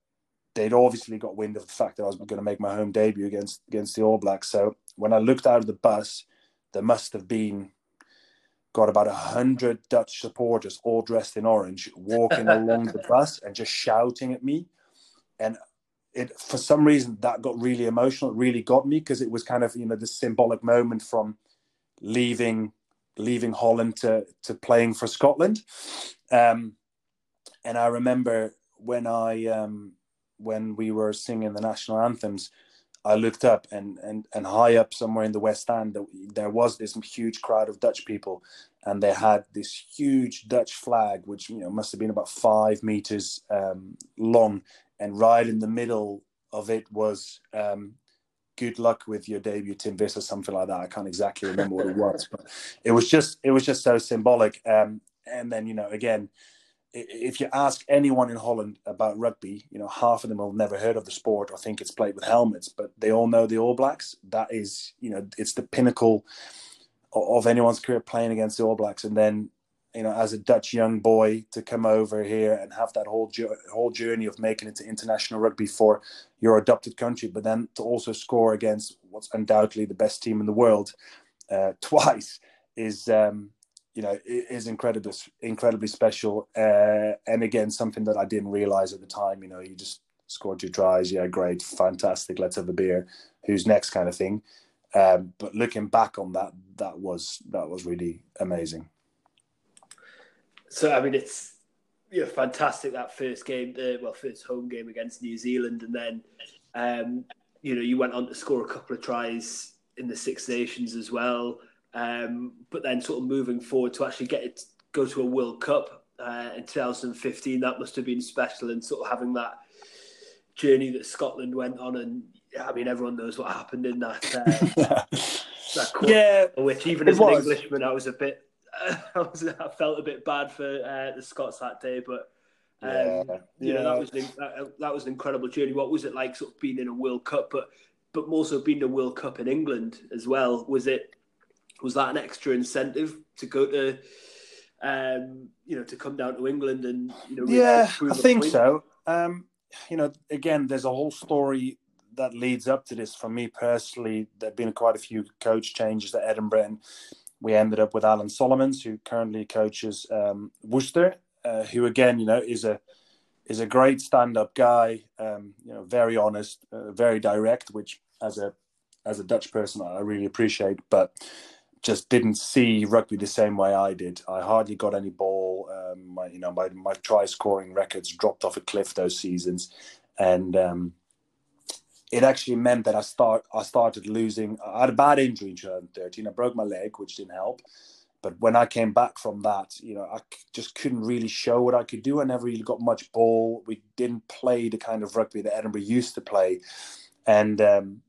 they'd obviously got wind of the fact that I was going to make my home debut against against the All Blacks. So when I looked out of the bus, there must have been got about a hundred Dutch supporters all dressed in orange walking along the bus and just shouting at me. And it for some reason that got really emotional. It really got me because it was kind of you know the symbolic moment from leaving leaving Holland to to playing for Scotland. Um, and I remember when I um, when we were singing the national anthems, I looked up and and and high up somewhere in the West End, there was this huge crowd of Dutch people, and they had this huge Dutch flag, which you know must have been about five meters um, long, and right in the middle of it was um, good luck with your debut tim Viss or something like that. I can't exactly remember what it was but it was just it was just so symbolic. Um, and then you know again if you ask anyone in holland about rugby you know half of them have never heard of the sport or think it's played with helmets but they all know the all blacks. That is you know it's the pinnacle of anyone's career playing against the all blacks. And then you know, as a Dutch young boy to come over here and have that whole whole journey of making it to international rugby for your adopted country, but then to also score against what's undoubtedly the best team in the world uh, twice is um, you know is incredibly incredibly special. Uh, and again, something that I didn't realize at the time. You know, you just scored your tries, yeah, great, fantastic. Let's have a beer. Who's next, kind of thing. Um, but looking back on that, that was that was really amazing. So I mean, it's you know, fantastic that first game, the well, first home game against New Zealand, and then um, you know you went on to score a couple of tries in the Six Nations as well. Um, but then sort of moving forward to actually get it go to a World Cup uh, in 2015, that must have been special, and sort of having that journey that Scotland went on, and I mean everyone knows what happened in that. Uh, that quarter, yeah, which even as an Englishman, I was a bit I, was, I felt a bit bad for uh, the Scots that day, but um, yeah. you know that was an, that, that, was an incredible journey. What was it like, sort of being in a World Cup, but but more so being a World Cup in England as well? Was it was that an extra incentive to go to? Um, you know, to come down to England and you know, really yeah, I think point? so. Um, you know, again, there's a whole story that leads up to this. For me personally, there've been quite a few coach changes at Edinburgh, and we ended up with Alan Solomons, who currently coaches um, Worcester, uh, who again, you know, is a is a great stand-up guy. Um, you know, very honest, uh, very direct, which as a as a Dutch person I really appreciate. But just didn't see rugby the same way I did. I hardly got any ball. Um, my, you know, my, my try scoring records dropped off a cliff those seasons, and um, it actually meant that I start I started losing. I had a bad injury in 2013. I broke my leg, which didn't help. But when I came back from that, you know, I just couldn't really show what I could do. I never really got much ball. We didn't play the kind of rugby that Edinburgh used to play, and um,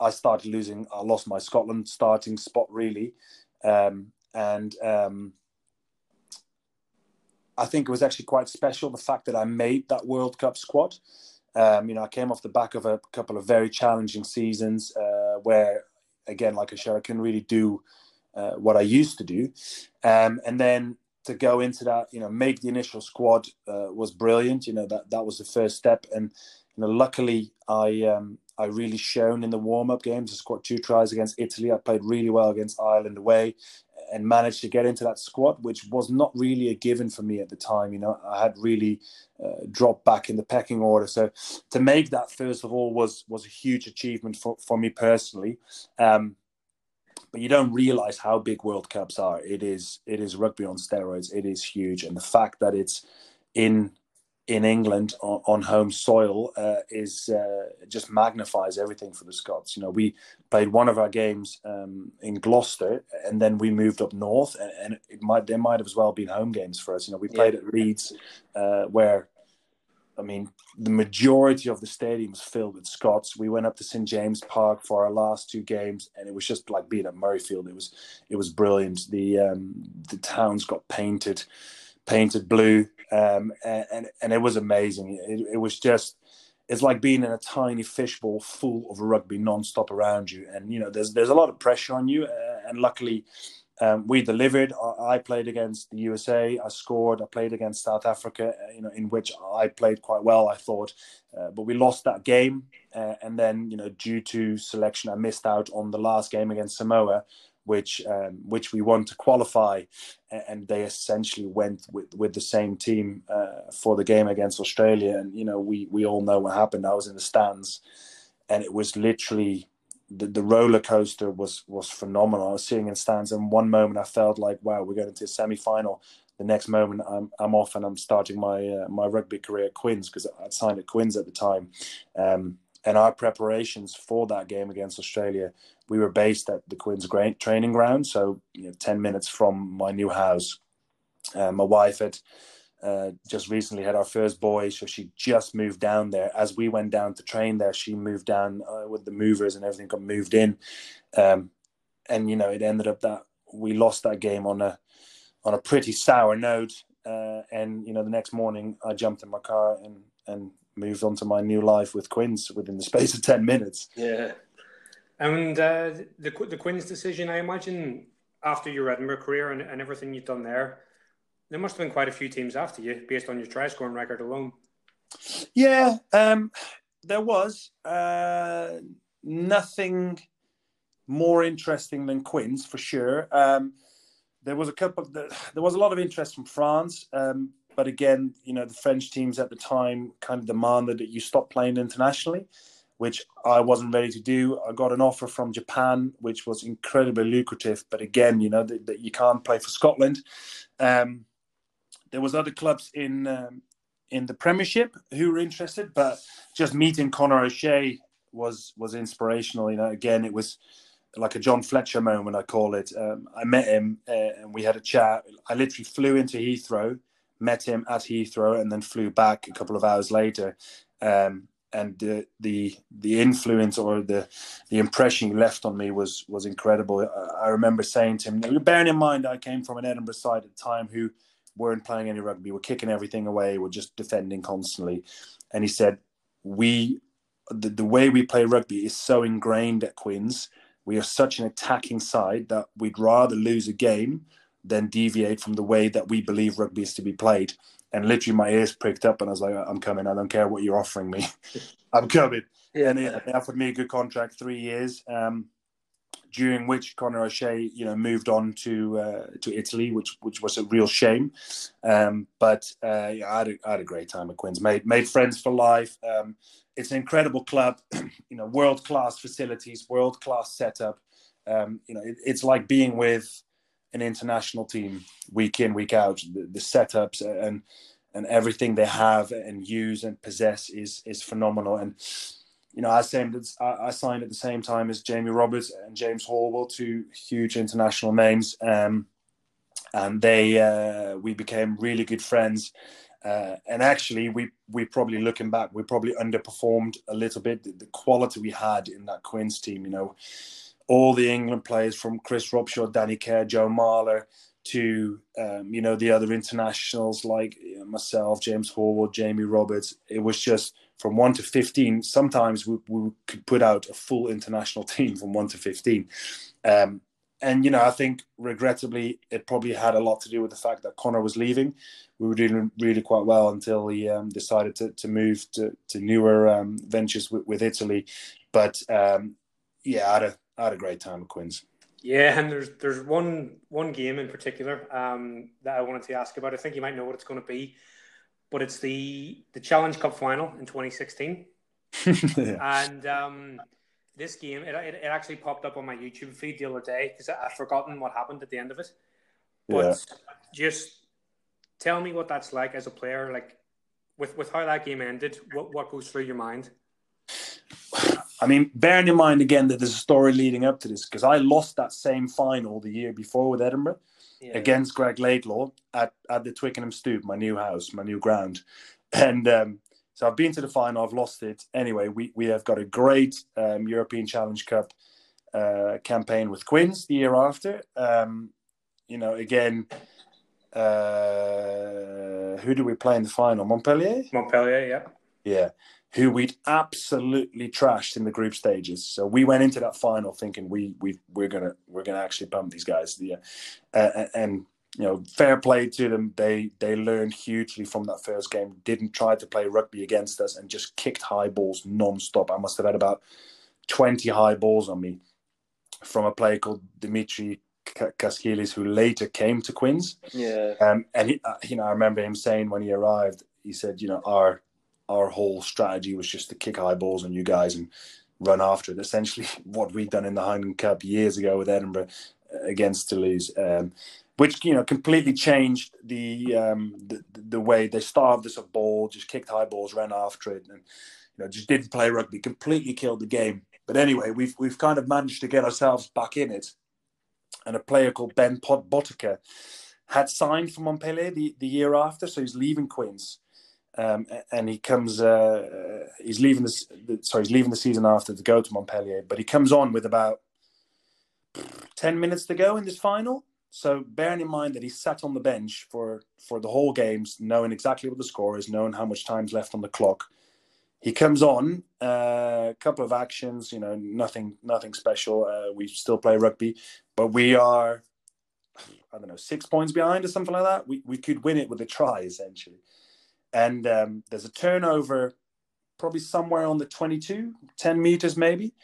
I started losing. I lost my Scotland starting spot really, um, and um, I think it was actually quite special the fact that I made that World Cup squad. Um, you know, I came off the back of a couple of very challenging seasons uh, where, again, like I said, I couldn't really do uh, what I used to do, um, and then to go into that, you know, make the initial squad uh, was brilliant. You know, that that was the first step, and you know, luckily I um, I really shone in the warm up games. I scored two tries against Italy. I played really well against Ireland away and managed to get into that squad, which was not really a given for me at the time. You know, I had really uh, dropped back in the pecking order. So to make that first of all was was a huge achievement for, for me personally. Um, but you don't realize how big World Cups are. It is it is rugby on steroids. It is huge, and the fact that it's in in England on, on home soil uh, is uh, just magnifies everything for the Scots. You know, we played one of our games um, in Gloucester, and then we moved up north, and, and, it might there might have as well been home games for us. You know, we played yeah. at Leeds, uh, where I mean the majority of the stadium was filled with Scots. We went up to St James Park for our last two games, and it was just like being at Murrayfield. It was it was brilliant. The um, the towns got painted painted blue, um, and and it was amazing. It, it, was just it's like being in a tiny fishbowl full of rugby non-stop around you, and you know there's there's a lot of pressure on you, uh, and luckily. Um, we delivered. I played against the USA. I scored. I played against South Africa, uh, you know, in which I played quite well, I thought. Uh, but we lost that game, uh, and then, you know, due to selection, I missed out on the last game against Samoa, which um, which we won to qualify, and they essentially went with, with the same team uh, for the game against Australia. And you know, we we all know what happened. I was in the stands, and it was literally the, the roller coaster was was phenomenal. I was sitting in stands, and one moment I felt like, wow, we're going to a semi final. The next moment, I'm I'm off and I'm starting my uh, my rugby career at because I'd signed at Quins at the time. Um, and our preparations for that game against Australia, we were based at the Quins training ground, so you know, ten minutes from my new house. Uh, my wife had uh, just recently had our first boy, so she just moved down there. As we went down to train there, she moved down uh, with the movers and everything got moved in, um, and you know it ended up that we lost that game on a on a pretty sour note. Uh, and you know the next morning, I jumped in my car and and moved on to my new life with Quins within the space of 10 minutes. Yeah. And uh, the, the Quins decision, I imagine, after your Edinburgh career and, and everything you've done there, there must have been quite a few teams after you based on your try scoring record alone. Yeah, um, there was uh, nothing more interesting than Quins for sure. Um, there was a couple. Of, There was a lot of interest from France. Um, but again, you know, the French teams at the time kind of demanded that you stop playing internationally, which I wasn't ready to do. I got an offer from Japan, which was incredibly lucrative. But again, you know, that, you can't play for Scotland. Um, there was other clubs in um, in the Premiership who were interested, but just meeting Conor O'Shea was was inspirational. You know, again, it was like a John Fletcher moment, I call it. Um, I met him uh, and we had a chat. I literally flew into Heathrow met him at Heathrow, and then flew back a couple of hours later. Um, and the the the influence or the the impression he left on me was was incredible. I, remember saying to him, bearing in mind I came from an Edinburgh side at the time who weren't playing any rugby, were kicking everything away, were just defending constantly, and he said, "We, the, the way we play rugby is so ingrained at Quins. We are such an attacking side that we'd rather lose a game than deviate from the way that we believe rugby is to be played. And literally, my ears pricked up, and I was like, "I'm coming. I don't care what you're offering me. I'm coming." Yeah. And they offered me a good contract, three years, um, during which Conor O'Shea, you know, moved on to uh, to Italy, which which was a real shame. Um, but uh, yeah, I had, a, I had a great time at Quins. Made made friends for life. Um, it's an incredible club, you know, world class facilities, world class setup Um, you know, it, it's like being with an international team week in, week out. The, the, setups and and everything they have and use and possess is is phenomenal. And you know, I signed I signed at the same time as Jamie Roberts and James Horwill, two huge international names. Um, and they uh, we became really good friends. Uh, and actually, we we probably looking back, we probably underperformed a little bit. The, the, quality we had in that Quins team, you know, all the England players from Chris Robshaw, Danny Care, Joe Marler, to um, you know the other internationals like myself, James Horwill, Jamie Roberts. It was just from one to fifteen. Sometimes we, we could put out a full international team from one to fifteen. Um, and you know, I think regrettably, it probably had a lot to do with the fact that Conor was leaving. We were doing really quite well until he um, decided to, to move to, to newer um, ventures with, with, Italy. But um, yeah, I a, I had a great time at Quins. Yeah, and there's there's one one game in particular um, that I wanted to ask about. I think you might know what it's going to be, but it's the the Challenge Cup final in 2016, yeah. and um, this game, it, it, it, actually popped up on my YouTube feed the other day because I'd forgotten what happened at the end of it. But yeah. just tell me what that's like as a player, like with, with how that game ended, what, what goes through your mind? I mean, bearing in mind again that there's a story leading up to this because I lost that same final the year before with Edinburgh yeah. against Greg Laidlaw at, at the Twickenham Stoop, my new house, my new ground. And um, so I've been to the final, I've lost it. Anyway, we, we have got a great um, European Challenge Cup uh, campaign with Quins the year after. Um, you know, again, uh, who do we play in the final? Montpellier? Montpellier, yeah. Yeah. Who we'd absolutely trashed in the group stages. So we went into that final thinking we we we're gonna we're gonna actually pump these guys. Yeah, uh, and you know, fair play to them. They they learned hugely from that first game. Didn't try to play rugby against us and just kicked high balls non-stop. I must have had about twenty high balls on me from a player called Demetri Catrakilis, who later came to Quins. Yeah. Um, and he, uh, you know, I remember him saying when he arrived, he said, you know, our our whole strategy was just to kick high balls on you guys and run after it. Essentially, what we'd done in the Heineken Cup years ago with Edinburgh uh, against Toulouse. Um, which you know completely changed the um, the, the way they starved us of ball, just kicked high balls, ran after it, and you know just didn't play rugby. Completely killed the game. But anyway, we've we've kind of managed to get ourselves back in it. And a player called Ben Pot Botica had signed for Montpellier the, the year after, so he's leaving Quins. Um, and he comes. Uh, he's leaving this. Sorry, he's leaving the season after to go to Montpellier. But he comes on with about ten minutes to go in this final, so bearing in mind that he sat on the bench for for the whole games, knowing exactly what the score is, knowing how much time's left on the clock, he comes on a uh, couple of actions. You know, nothing nothing special. Uh, we still play rugby, but we are I don't know six points behind or something like that. We we could win it with a try essentially, and um, there's a turnover, probably somewhere on the 22, 10 meters maybe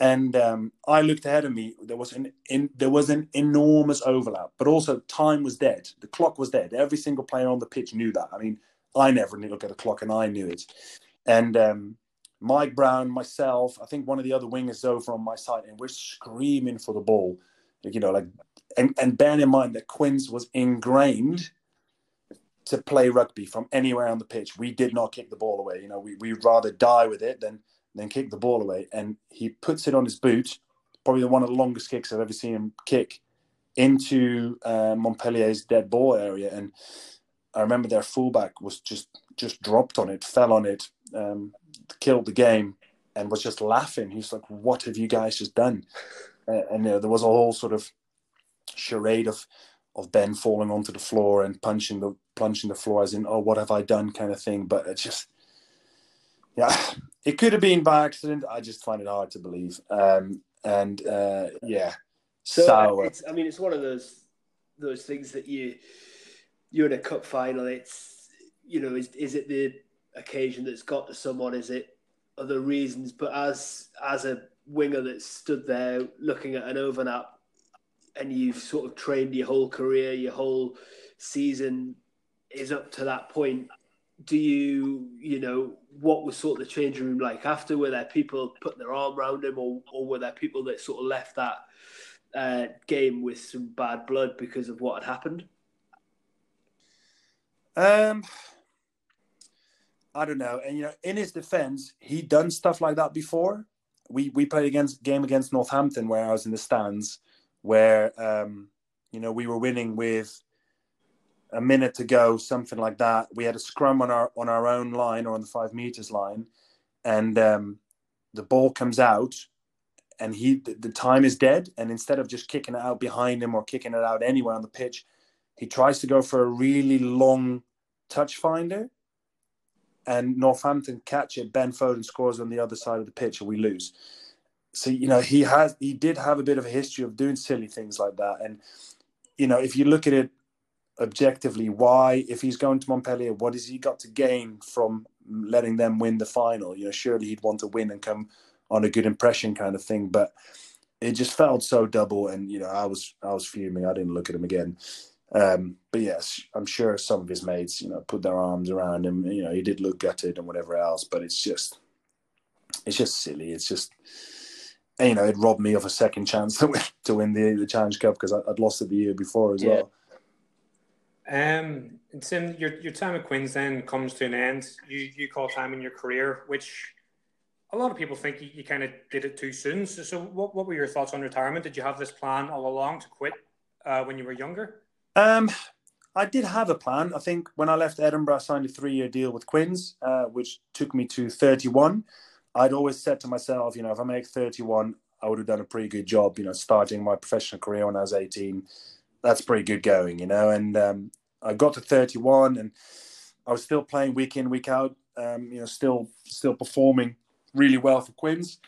and um, I looked ahead of me. There was an in, there was an enormous overlap, but also time was dead. The clock was dead. Every single player on the pitch knew that. I mean, I never look at the clock, and I knew it. And um, Mike Brown, myself, I think one of the other wingers over on my side, and we're screaming for the ball. You know, like, and, and bearing in mind that Quins was ingrained to play rugby from anywhere on the pitch. We did not kick the ball away. You know, we, we'd rather die with it than then kick the ball away. And he puts it on his boot, probably one of the longest kicks I've ever seen him kick into uh, Montpellier's dead ball area. And I remember their fullback was just just dropped on it, fell on it, um, killed the game, and was just laughing. He was like, "What have you guys just done?" Uh, and you know, there was a whole sort of charade of of Ben falling onto the floor and punching the punching the floor as in, "Oh, what have I done?" kind of thing. But it's just yeah, it could have been by accident. I just find it hard to believe. Um, and uh, yeah, so sour. I mean, it's one of those those things that you you're in a cup final. It's you know, is is it the occasion that's got to someone? Is it other reasons? But as as a winger that stood there looking at an overlap, and you've sort of trained your whole career, your whole season is up to that point do you you know what was sort of the changing room like after? Were there people putting their arm around him, or, or were there people that sort of left that uh, game with some bad blood because of what had happened? Um, I don't know. And you know, in his defense, he'd done stuff like that before. We we played against game against Northampton where I was in the stands, where um, you know we were winning with a minute to go, something like that. We had a scrum on our on our own line or on the five meters line, and um, the ball comes out, and he the, the time is dead. And instead of just kicking it out behind him or kicking it out anywhere on the pitch, he tries to go for a really long touch finder, and Northampton catch it. Ben Foden scores on the other side of the pitch, and we lose. So you know he has he did have a bit of a history of doing silly things like that, and you know if you look at it objectively why if he's going to Montpellier what has he got to gain from letting them win the final? You know surely he'd want to win and come on a good impression kind of thing. But it just felt so double and you know I was I was fuming. I didn't look at him again. Um, but yes I'm sure some of his mates you know put their arms around him. You know he did look gutted and whatever else but it's just it's just silly. It's just you know it robbed me of a second chance to win, to win the, the Challenge Cup because I'd lost it the year before as yeah. well um, Tim, your your time at Quins then comes to an end. You you call time in your career, which a lot of people think you, you kind of did it too soon. So, so what, what were your thoughts on retirement? Did you have this plan all along to quit uh, when you were younger? Um, I did have a plan. I think when I left Edinburgh, I signed a three year deal with Quins, uh, which took me to 31. I'd always said to myself, you know, if I make 31, I would have done a pretty good job, you know, starting my professional career when I was 18 that's pretty good going, you know. And um, I got to 31, and I was still playing week in, week out. Um, you know, still still performing really well for Quins.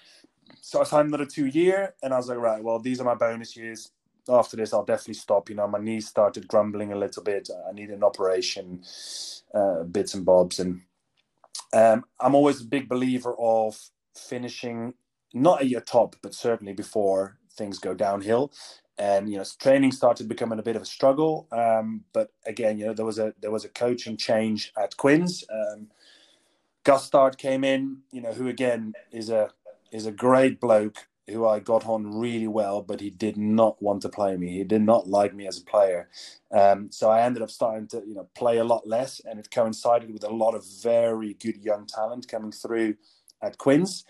So I signed another two year, and I was like, right, well, these are my bonus years. After this, I'll definitely stop. You know, my knees started grumbling a little bit. I need an operation, uh, bits and bobs, and um, I'm always a big believer of finishing not at your top, but certainly before things go downhill. And you know training started becoming a bit of a struggle. Um, but again you know there was a there was a coaching change at quins um, gustard came in you know who again is a is a great bloke who i got on really well but he did not want to play me. He did not like me as a player. Um, so i ended up starting to you know play a lot less and it coincided with a lot of very good young talent coming through at quins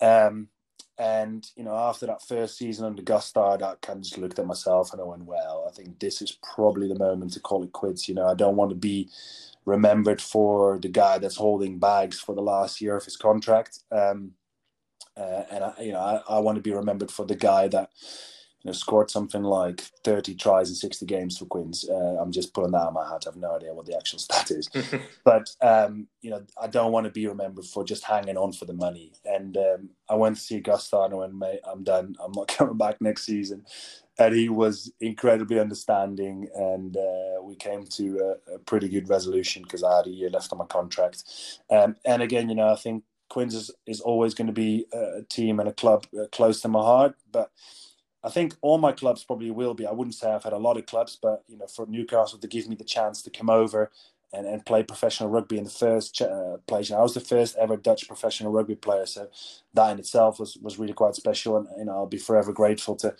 um, and you know, after that first season under Gustard, I kind of just looked at myself and I went, "Well, I think this is probably the moment to call it quits." You know, I don't want to be remembered for the guy that's holding bags for the last year of his contract, um, uh, and I, you know, I, I want to be remembered for the guy that you know, scored something like 30 tries in 60 games for Quins. Uh, I'm just pulling that out of my hat. I have no idea what the actual stat is. but, um, you know, I don't want to be remembered for just hanging on for the money. And um, I went to see Gustard and mate, I'm done. I'm not coming back next season. And he was incredibly understanding. And uh, we came to a, a, pretty good resolution because I had a year left on my contract. Um, and again, you know, I think Quins is, is always going to be a team and a club uh, close to my heart. But, I think all my clubs probably will be. I wouldn't say I've had a lot of clubs, but you know, for Newcastle to give me the chance to come over and, and play professional rugby in the first uh, place. I was the first ever Dutch professional rugby player, so that in itself was, was really quite special. And you know, I'll be forever grateful to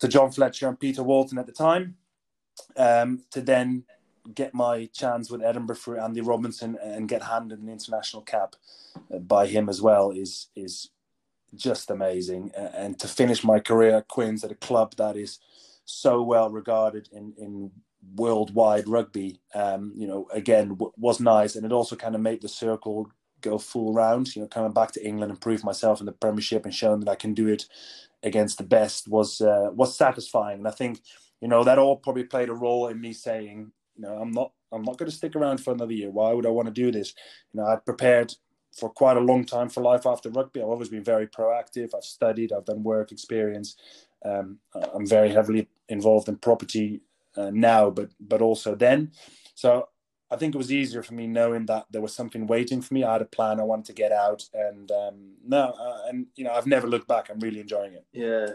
to John Fletcher and Peter Walton at the time um, to then get my chance with Edinburgh through Andy Robinson and get handed an international cap uh, by him as well is is just amazing. And to finish my career at Quins at a club that is so well regarded in, in worldwide rugby, um, you know, again, w- was nice. And it also kind of made the circle go full round, you know, coming back to England and prove myself in the Premiership and showing that I can do it against the best was uh, was satisfying. And I think, you know, that all probably played a role in me saying, you know, I'm not I'm not going to stick around for another year. Why would I want to do this? You know, I prepared for quite a long time for life after rugby. I've always been very proactive. I've studied, I've done work experience. Um, I'm very heavily involved in property uh, now, but but also then. So I think it was easier for me knowing that there was something waiting for me. I had a plan. I wanted to get out, and um, no, uh, and you know I've never looked back. I'm really enjoying it. Yeah,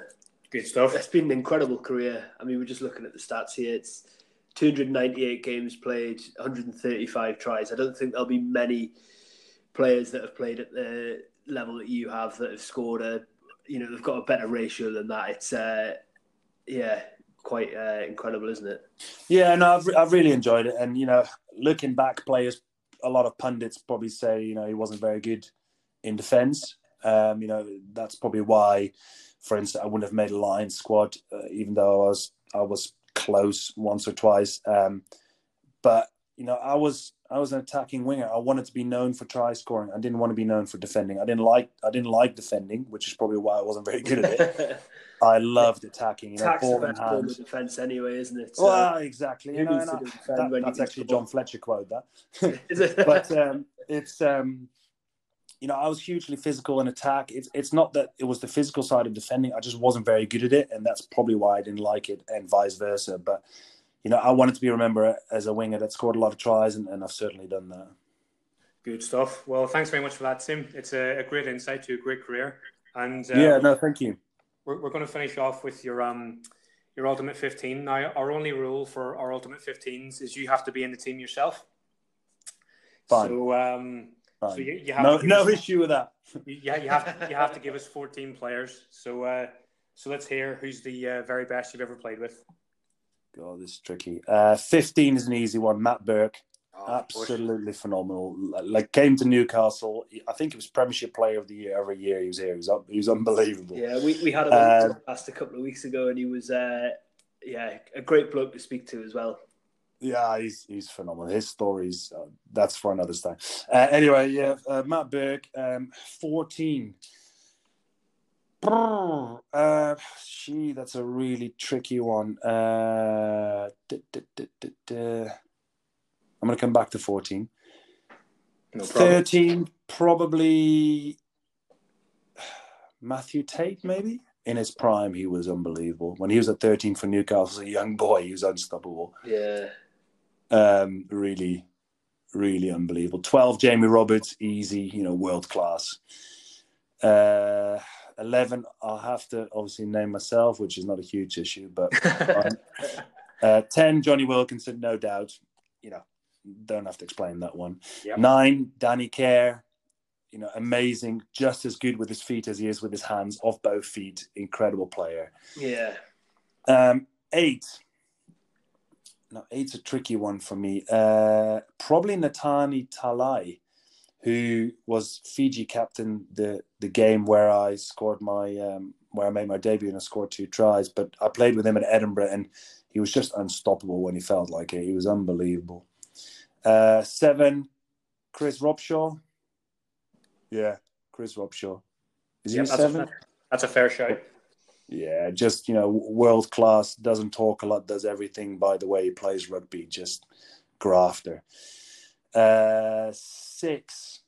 good stuff. It's been an incredible career. I mean, we're just looking at the stats here. It's 298 games played, 135 tries. I don't think there'll be many players that have played at the level that you have that have scored a, you know, they've got a better ratio than that. It's, uh, yeah, quite uh, incredible, isn't it? Yeah, no, I've, I've really enjoyed it. And, you know, looking back, players, a lot of pundits probably say, you know, he wasn't very good in defence. Um, you know, that's probably why, for instance, I wouldn't have made a Lions squad, uh, even though I was I was close once or twice. Um, but you know, I was I was an attacking winger. I wanted to be known for try scoring. I didn't want to be known for defending. I didn't like I didn't like defending, which is probably why I wasn't very good at it. I loved attacking. You know, Attack's ball the best form of defence anyway, isn't it? Well, exactly. You know, needs and to I- that- that's actually? John Fletcher quote that. but um, it's um, you know I was hugely physical in attack. It's it's not that it was the physical side of defending. I just wasn't very good at it, and that's probably why I didn't like it, and vice versa. But you know I wanted to be remembered as a winger that scored a lot of tries, and, and I've certainly done that. Good stuff. Well, thanks very much for that, Tim. It's a, a great insight to a great career. And uh, yeah, no, thank you. we're, we're going to finish off with your um your ultimate 15. Now, our only rule for our ultimate 15s is you have to be in the team yourself. Fine. So, um, so you, you have No, no us- issue with that. yeah, you have you have to give us 14 players. So, uh, so let's hear who's the uh, very best you've ever played with. God, this is tricky. Uh, Fifteen is an easy one. Matt Burke. Oh. Absolutely phenomenal. Like came to Newcastle. I think it was Premiership Player of the Year every year he was here. He was, he was unbelievable. Yeah, we, we had him Uh, on the podcast a couple of weeks ago, and he was, uh, yeah, a great bloke to speak to as well. Yeah, he's he's phenomenal. His stories uh, that's for another time. Uh, anyway, yeah, uh, Matt Burke, um, fourteen. Uh, gee, that's a really tricky one. Uh, duh, duh, duh. I'm going to come back to fourteen. No 13, probably Mathew Tait, maybe. In his prime, he was unbelievable. When he was at 13 for Newcastle, as a young boy, he was unstoppable. Yeah, Um, really, really unbelievable. 12, Jamie Roberts, easy, you know, world class. Uh, 11, I'll have to obviously name myself, which is not a huge issue, but uh, 10, Jonny Wilkinson, no doubt. You know, don't have to explain that one. Yep. Nine, Danny Care, you know, amazing, just as good with his feet as he is with his hands, off both feet, incredible player. yeah. Um, eight. No, eight's a tricky one for me. Uh, probably Netani Talei, who was Fiji captain the the game where I scored my um, where I made my debut and I scored two tries. But I played with him at Edinburgh and he was just unstoppable when he felt like it. He was unbelievable. Uh, seven, Chris Robshaw. Yeah, Chris Robshaw. Is he that's, seven? a, that's a fair shout. Yeah, just you know, world class. Doesn't talk a lot. Does everything by the way he plays rugby. Just grafter. Uh, six.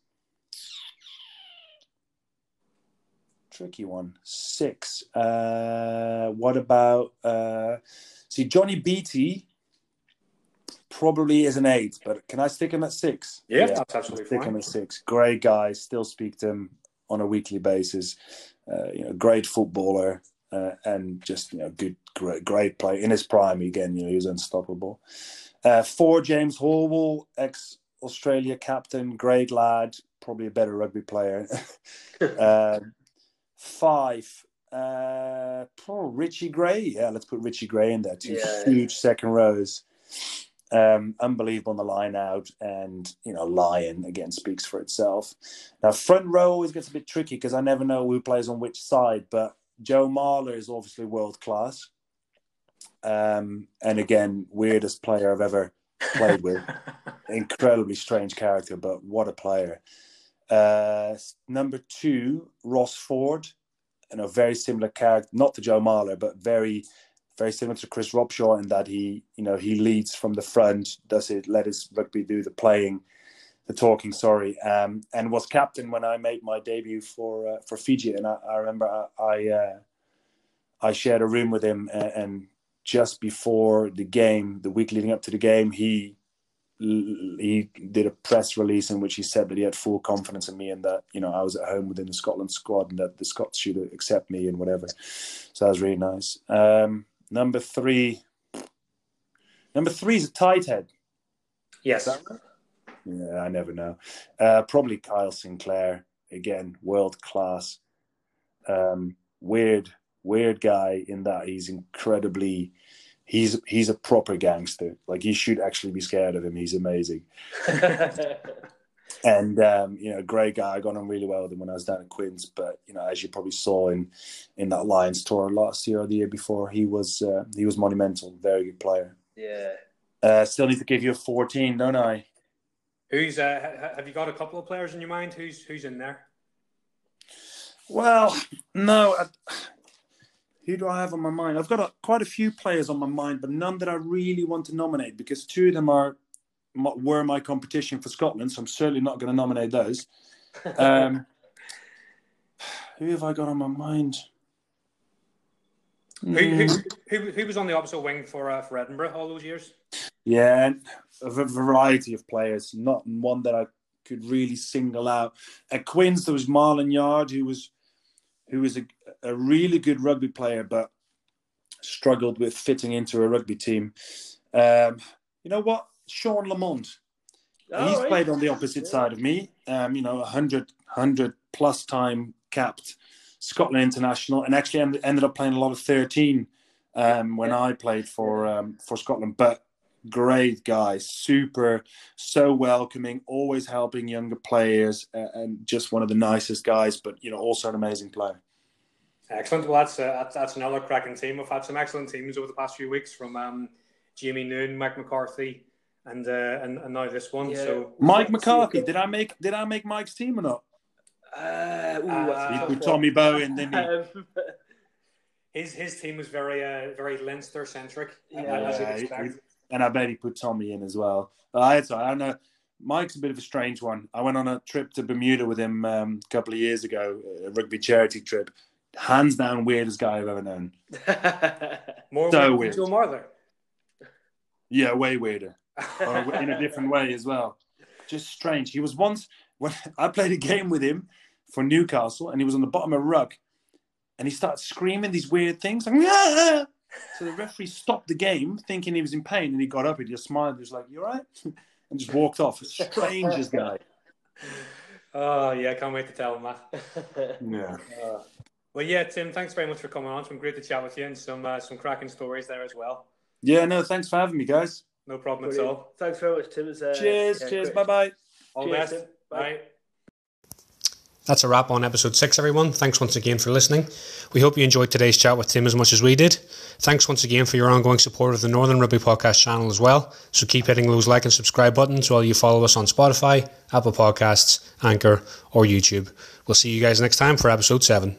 Tricky one. Six. Uh, what about? Uh, see, Johnnie Beattie probably is an eight, but can I stick him at six? Yeah, that's absolutely stick him at six. Great guy. Still speak to him on a weekly basis. Uh, you know, great footballer uh, and just you know, good, great, great play in his prime. Again, you know, he was unstoppable. Uh, four, James Horwill, ex Australia captain, great lad, probably a better rugby player. uh, five, uh, oh, Richie Gray. Yeah, let's put Richie Gray in there. Two Yeah. huge second rows. Um, unbelievable on the line out, and you know, Lion again speaks for itself. Now, front row always gets a bit tricky because I never know who plays on which side, but Joe Marler is obviously world class. Um, and again, weirdest player I've ever played with. Incredibly strange character, but what a player. Uh, number two, Ross Ford, and a very similar character, not to Joe Marler, but very, very similar to Chris Robshaw in that he, you know, he leads from the front, does it, let his rugby do the playing, the talking, sorry, um, and was captain when I made my debut for uh, for Fiji. And I, I remember I I, uh, I shared a room with him, and, and just before the game, the week leading up to the game, he he did a press release in which he said that he had full confidence in me and that you know I was at home within the Scotland squad and that the Scots should accept me and whatever. So that was really nice. Um, number three, number three is a tight head. yes. Right? Yeah, I never know. Uh, probably Kyle Sinclair again, world class. Um, weird, weird guy in that he's incredibly. He's he's a proper gangster. Like you should actually be scared of him. He's amazing. and um, you know, great guy. I got on really well with him when I was down in Quins. But you know, as you probably saw in in that Lions tour last year or the year before, he was uh, he was monumental. Very good player. Yeah. Uh, still need to give you a fourteen, don't I? Who's uh, have you got a couple of players in your mind? Who's who's in there? Well, no. I, who do I have on my mind? I've got a, quite a few players on my mind, but none that I really want to nominate because two of them are were my competition for Scotland, so I'm certainly not going to nominate those. Um, who have I got on my mind? Who, who, hmm. who, who was on the opposite wing for uh, for Edinburgh all those years? Yeah, a variety of players, not one that I could really single out. At Quins, there was Marland Yarde, who was who was a, a really good rugby player, but struggled with fitting into a rugby team. Um, you know what? Sean Lamont. Oh, He's right. played on the opposite yeah. side of me. Um, you know, 100, 100 plus time capped Scotland international, and actually ended up playing a lot of 13 um, when yeah. I played for um, for Scotland. But great guy, super, so welcoming, always helping younger players, uh, and just one of the nicest guys. But you know, also an amazing player. Excellent. Well, that's, uh, that's, that's another cracking team. We've had some excellent teams over the past few weeks from um, Jamie Noon, Mike McCarthy, and uh, and, and now this one. Yeah. So Mike McCarthy, did I make did I make Mike's team or not? Uh, ooh, uh, with Tommy Bowe, didn't he? his his team was very uh, very Leinster centric, yeah. yeah and I bet he put Tommy in as well. I, I don't know. Mike's a bit of a strange one. I went on a trip to Bermuda with him um, a couple of years ago, a rugby charity trip. Hands down, weirdest guy I've ever known. More so weird. Joe Marler. Yeah, way weirder. in a different way as well. Just strange. He was once when I played a game with him for Newcastle, and he was on the bottom of a rug, and he started screaming these weird things like. Ah! So the referee stopped the game, thinking he was in pain, and he got up. He just smiled. He was like, "You are right," and just walked off. Strangest guy. Oh yeah, I can't wait to tell him that. yeah. Uh, well, yeah, Tim. Thanks very much for coming on. It's been great to chat with you, and some uh, some cracking stories there as well. Yeah, no, thanks for having me, guys. No problem Brilliant. at all. Thanks very much, Tim. Uh, cheers, yeah, cheers, bye bye. All cheers, best. Bye. bye. That's a wrap on episode six, everyone. Thanks once again for listening. We hope you enjoyed today's chat with Tim as much as we did. Thanks once again for your ongoing support of the Northern Rugby Podcast channel as well. So keep hitting those like and subscribe buttons while you follow us on Spotify, Apple Podcasts, Anchor, or YouTube. We'll see you guys next time for episode seven.